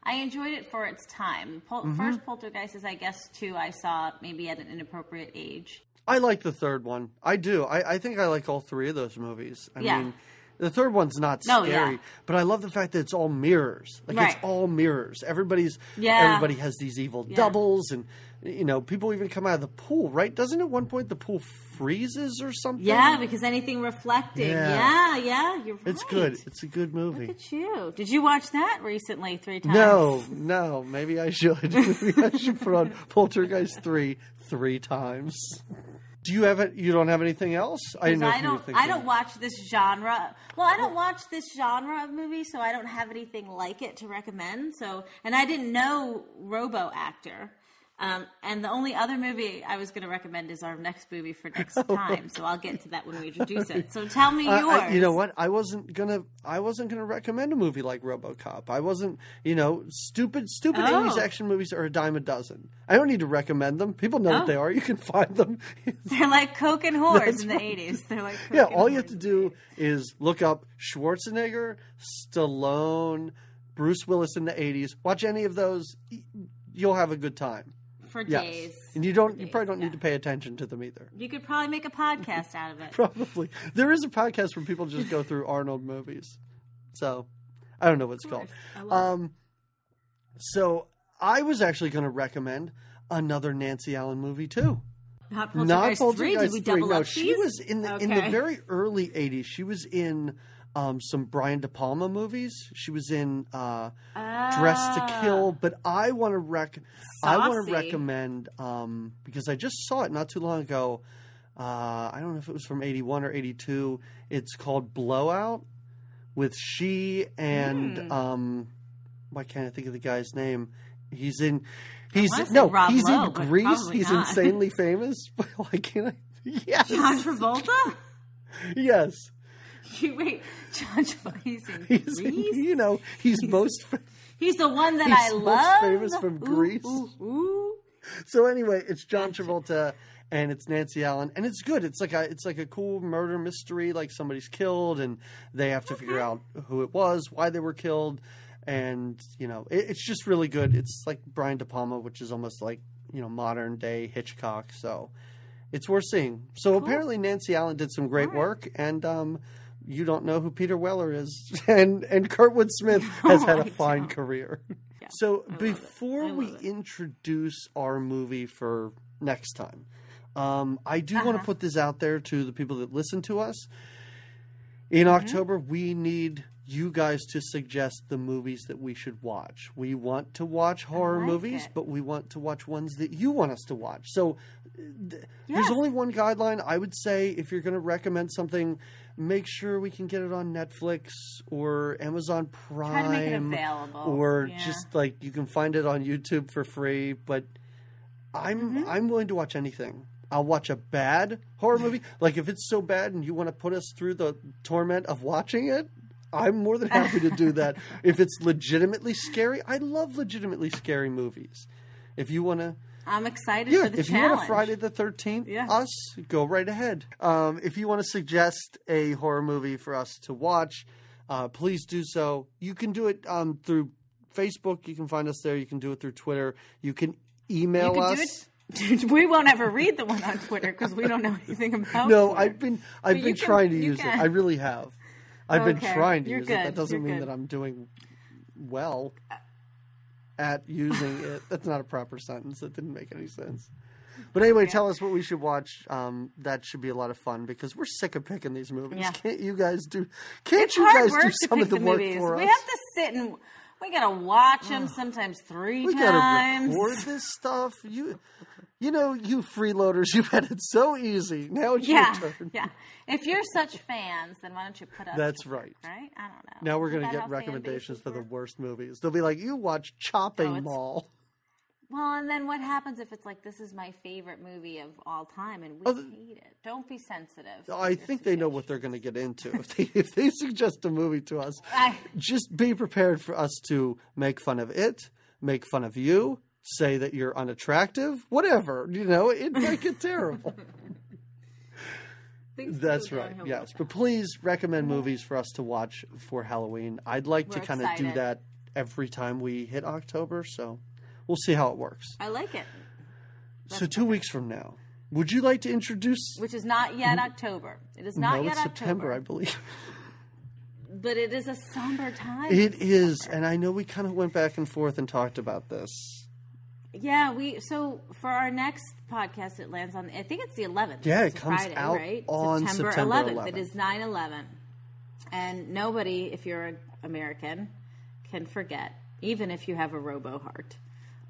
I enjoyed it for its time. Pol- Mm-hmm. First Poltergeist is I guess two I saw maybe at an inappropriate age. I like the third one. I do. I, I think I like all three of those movies. I Yeah. mean, the third one's not No, scary, yeah. but I love the fact that it's all mirrors. Like Right. it's all mirrors. Everybody's Yeah. everybody has these evil Yeah. doubles, and you know people even come out of the pool. Right? Doesn't at one point the pool freezes or something? Yeah, because anything reflecting. Yeah. Yeah, yeah, you're right. it's good. It's a good movie. Look at you. Did you watch that recently three times? No, no. Maybe I should. [LAUGHS] maybe I should put on Poltergeist three three times. Do you have it? You don't have anything else? I know I if you were don't. I don't watch this genre. Well, I don't watch this genre of movie, so I don't have anything like it to recommend. So, and I didn't know Robo Actor. Um, and the only other movie I was going to recommend is our next movie for next [LAUGHS] time. So I'll get to that when we introduce it. So tell me yours. I- you know what? I wasn't gonna. I wasn't gonna recommend a movie like RoboCop. I wasn't. You know, stupid, stupid Oh. eighties action movies are a dime a dozen. I don't need to recommend them. People know Oh. what they are. You can find them. [LAUGHS] They're like Coke and whores That's in the right. '80s. They're like Coke yeah, all you have to do is look up Schwarzenegger, Stallone, Bruce Willis in the eighties. Watch any of those. You'll have a good time. The 80s for Yes, days. and you don't. For You probably don't yeah. need to pay attention to them either. You could probably make a podcast out of it. [LAUGHS] Probably there is a podcast where people just go through Arnold movies. So I don't know what it's called. Um, so I was actually going to recommend another Nancy Allen movie too. Not Not Poltergeist 3. Did Poltergeist we double No, up she these? was in the in the very early '80s. She was in um, some Brian De Palma movies. She was in uh, Dressed to Ah. Kill. But I want to rec I want to recommend um, because I just saw it not too long ago. Uh, I don't know if it was from '81 or '82. It's called Blow Out with she and Hmm. um, why can't I think of the guy's name? He's in. He's no. Rob he's Lowe, in Grease. He's not. insanely [LAUGHS] famous. [LAUGHS] But why can't I? [LAUGHS] Yes. John Travolta? Yes. [LAUGHS] You wait, John Travolta. He's in He's you know he's most. He's the one that He's I most love. famous from Ooh, Grease. Ooh, ooh. So anyway, it's John Travolta and it's Nancy Allen, and it's good. It's like a it's like a cool murder mystery. Like somebody's killed, and they have to figure out who it was, why they were killed, and you know it, it's just really good. It's like Brian De Palma, which is almost like you know modern day Hitchcock. So it's worth seeing. So apparently Nancy Allen did some great right. work, and um, you don't know who Peter Weller is, [LAUGHS] and and Kurtwood Smith [LAUGHS] has had a fine career. Yeah, So before we it. introduce our movie for next time, um, I do want Uh-huh. to put this out there to the people that listen to us. In Mm-hmm. October, we need you guys to suggest the movies that we should watch. We want to watch horror like movies, it. but we want to watch ones that you want us to watch. So th- there's only one guideline. I would say if you're going to recommend something, make sure we can get it on Netflix or Amazon Prime Try to make it available. or Yeah. just like you can find it on YouTube for free. But I'm Mm-hmm. I'm willing to watch anything. I'll watch a bad horror movie. [LAUGHS] Like if it's so bad and you want to put us through the torment of watching it, I'm more than happy to do [LAUGHS] that. if it's legitimately scary, I love legitimately scary movies. If you want to I'm excited yeah, for the if you want a Friday the Thirteenth, Yeah. us go right ahead. Um, if you want to suggest a horror movie for us to watch, uh, please do so. You can do it um, through Facebook. You can find us there. You can do it through Twitter. You can email You us. do it. [LAUGHS] we won't ever read the one on Twitter because we don't know anything about. No, Twitter. I've been I've But been you can- trying to use it. I really have. I've been trying to you're use it. That doesn't you're mean good. that I'm doing well at using [LAUGHS] it. That's not a proper sentence. That didn't make any sense. But anyway, tell us what we should watch. Um, that should be a lot of fun because we're sick of picking these movies. Yeah. Can't you guys do? Can't It's you guys do some of the the work movies. for us? we have to sit and we gotta watch them [SIGHS] sometimes three we gotta times. record this stuff. You, you know, you freeloaders, [LAUGHS] you've had it so easy. Now it's Yeah, your turn. yeah. If you're such fans, then why don't you put up? That's work, right. Right? I don't know. Now we're going to get recommendations for the worst movies. They'll be like, "You watch Chopping Oh, Mall." Well, and then what happens if it's like this is my favorite movie of all time and we Oh, hate it? Don't be sensitive. I think they know what they're going to get into if they [LAUGHS] if they suggest a movie to us. I- Just be prepared for us to make fun of it, make fun of you, say that you're unattractive, whatever. You know, it make it terrible. [LAUGHS] That's right. Yes, but please recommend movies for us to watch for Halloween. I'd like to We're kind of do that every time we hit October, so we'll see how it works. I like it, So two weeks from now, would you like to introduce? which is not yet October. It is not no, yet it's September, October, I believe. [LAUGHS] but it is a somber time. It is, and I know we kind of went back and forth and talked about this. Yeah, we so for our next podcast, it lands on. I think it's the 11th. Yeah, it comes Friday, out right? on September, September 11th. It 11th. is 9/11, and nobody, if you're an American, can forget, even if you have a robo heart,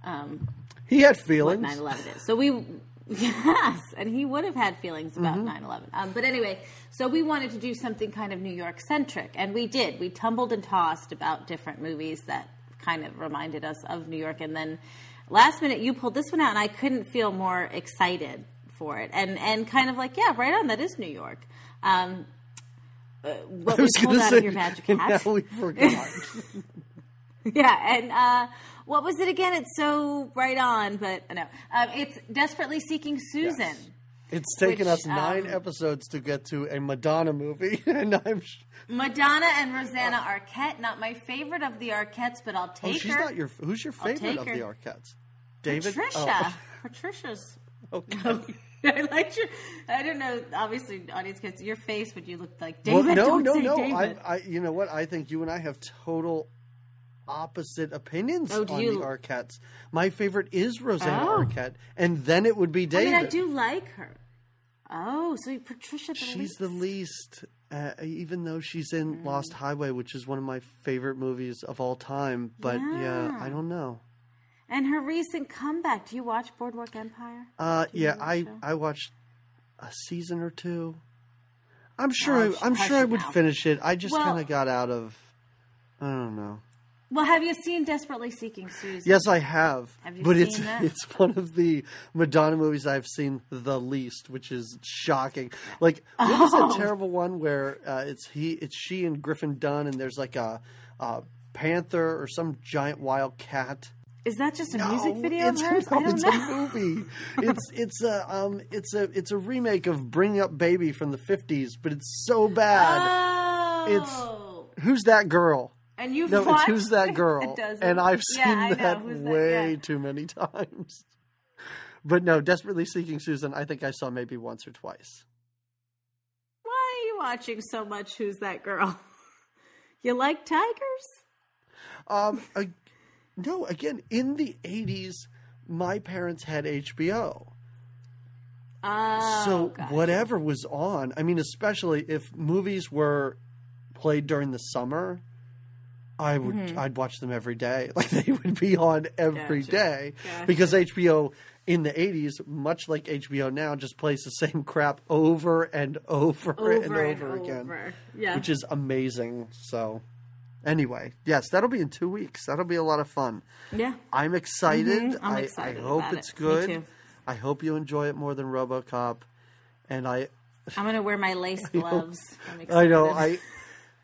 um, He had feelings. 9/11 is. So we [LAUGHS] Yes, and he would have had feelings about Mm-hmm. 9 11. Um, but anyway, so we wanted to do something kind of New York centric, and we did. We tumbled and tossed about different movies that kind of reminded us of New York, and then last minute you pulled this one out, and I couldn't feel more excited for it. And, and kind of like, yeah, right on, that is New York. Um, uh, what was pulled out say, of your magic hat. now we forgot. [LAUGHS] [LAUGHS] Yeah, and uh, what was it again? It's so right on, but no, um, it's desperately seeking Susan. Yes. It's taken Which, us nine um, episodes to get to a Madonna movie, [LAUGHS] and I'm. sh- Madonna and Rosanna Arquette, not my favorite of the Arquettes, but I'll Oh, take she's her. not your. Who's your favorite of the Arquettes? David. Patricia. Oh, [LAUGHS] Patricia's. [LAUGHS] okay. I liked your. I don't know. Obviously, audience gets your face when you looked like Well, David. no, don't no, no. David. I, I, you know what? I think you and I have total opposite opinions Oh, on you- the Arquettes. My favorite is Rosanna Oh. Arquette, and then it would be David. I mean, I do like her. Oh, so Patricia. The She's least- the least, uh, even though she's in Mm. Lost Highway, which is one of my favorite movies of all time. But yeah, Yeah. I don't know. And her recent comeback. Do you watch Boardwalk Empire? Uh, yeah, I? I watched a season or two. I'm sure. Oh, I, I'm sure I would finish it. I just Well- kind of got out of. I don't know. Well, have you seen Desperately Seeking Susan? Yes, I have. Have you but seen it's that? it's one of the Madonna movies I've seen the least, which is shocking. Like what was Oh. that terrible one where uh, it's he, it's she and Griffin Dunne, and there's like a, a panther or some giant wild cat. Is that just a No, music video of hers? [LAUGHS] no, I don't it's know. a movie. it's [LAUGHS] it's a um it's a it's a remake of Bringing Up Baby from the '50s, but it's so bad. Oh, It's Who's that girl? And you've No, it's watched Who's That [LAUGHS] It Girl? and I've seen know, that Who's That- way yeah. too many [LAUGHS] times. But no, Desperately Seeking Susan, I think I saw maybe once or twice. Why are you watching so much? Who's that girl? [LAUGHS] You like tigers? Um, I, no, again, in the 80s, my parents had HBO. Oh, so gotcha. whatever was on, I mean, especially if movies were played during the summer, I would I'd watch them every day. [LAUGHS] Like they would be on every Mm-hmm. Gotcha. day Gotcha. because HBO in the 80s, much like HBO now, just plays the same crap over and over, over and over again, over. Yeah. which is amazing. So anyway, yes, that'll be in 2 weeks. That'll be a lot of fun. yeah. I'm excited. Mhm, I'm I, excited I hope it's it. Good. I hope you enjoy it more than RoboCop. And I I'm gonna wear my lace [LAUGHS] gloves. I'm I know. I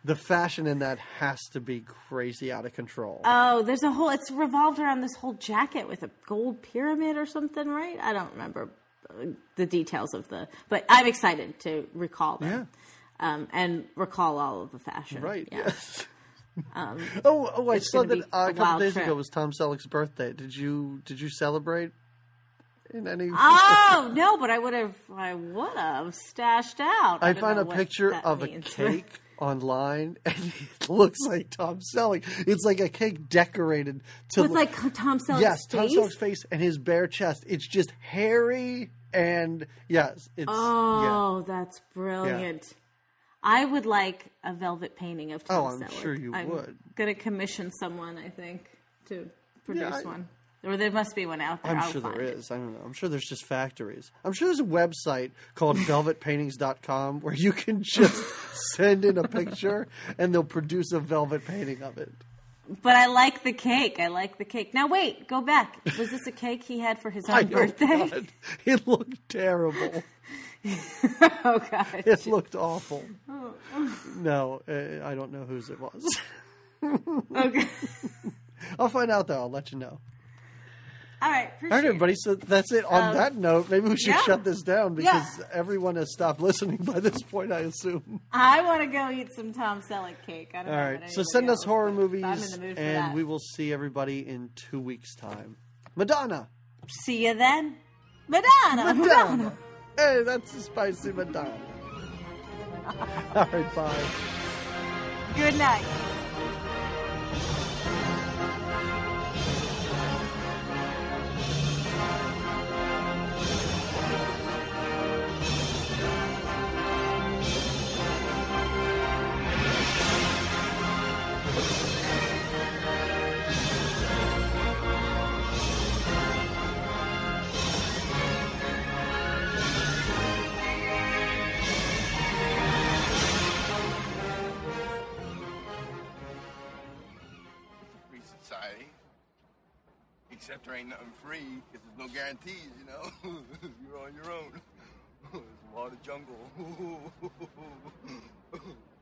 the fashion in that has to be crazy out of control. Oh, there's a whole. It's revolved around this whole jacket with a gold pyramid or something, right? I don't remember uh, the details of the, but I'm excited to recall them. Um, and recall all of the fashion. right. Yeah. Yes. [LAUGHS] oh, oh! I saw that uh, a couple days trip. ago was Tom Selleck's birthday. Did you did you celebrate in any? Oh [LAUGHS] no, but I would have. I would have stashed out. I don't found a picture of means. a [LAUGHS] cake online, [LAUGHS] and it looks like Tom Selleck. It's like a cake decorated to with like Tom Selleck's yes, Tom face. Selleck's face and his bare chest. It's just hairy and yes, it's Oh, that's brilliant. I would like a velvet painting of oh, Tom Oh, I'm Selleck. sure you I'm would. Gonna commission someone, I think, to produce I- one. Or there must be one out there. I'm I'll sure there it. is. I don't know. I'm sure there's just factories. I'm sure there's a website called [LAUGHS] velvetpaintings.com where you can just send in a picture and they'll produce a velvet painting of it. But I like the cake. I like the cake. Now wait, go back. Was this a cake he had for his own birthday? God. It looked terrible. [LAUGHS] oh god. It looked awful. No, uh, I don't know whose it was. Okay. [LAUGHS] I'll find out though. I'll let you know. All right. All right, it. everybody. So that's it. On Um, that note, maybe we should yeah. shut this down because Yeah. everyone has stopped listening by this point. I assume. I want to go eat some Tom Selleck cake. I don't All right. So send us horror movies, I'm in the mood for and we will see everybody in two weeks' time. Madonna. see you then. Madonna. Madonna. Hey, that's a spicy Madonna. [LAUGHS] All right. Bye. Good night. there ain't nothing free because there's no guarantees, you know. [LAUGHS] You're on your own. [LAUGHS] it's of jungle. [LAUGHS]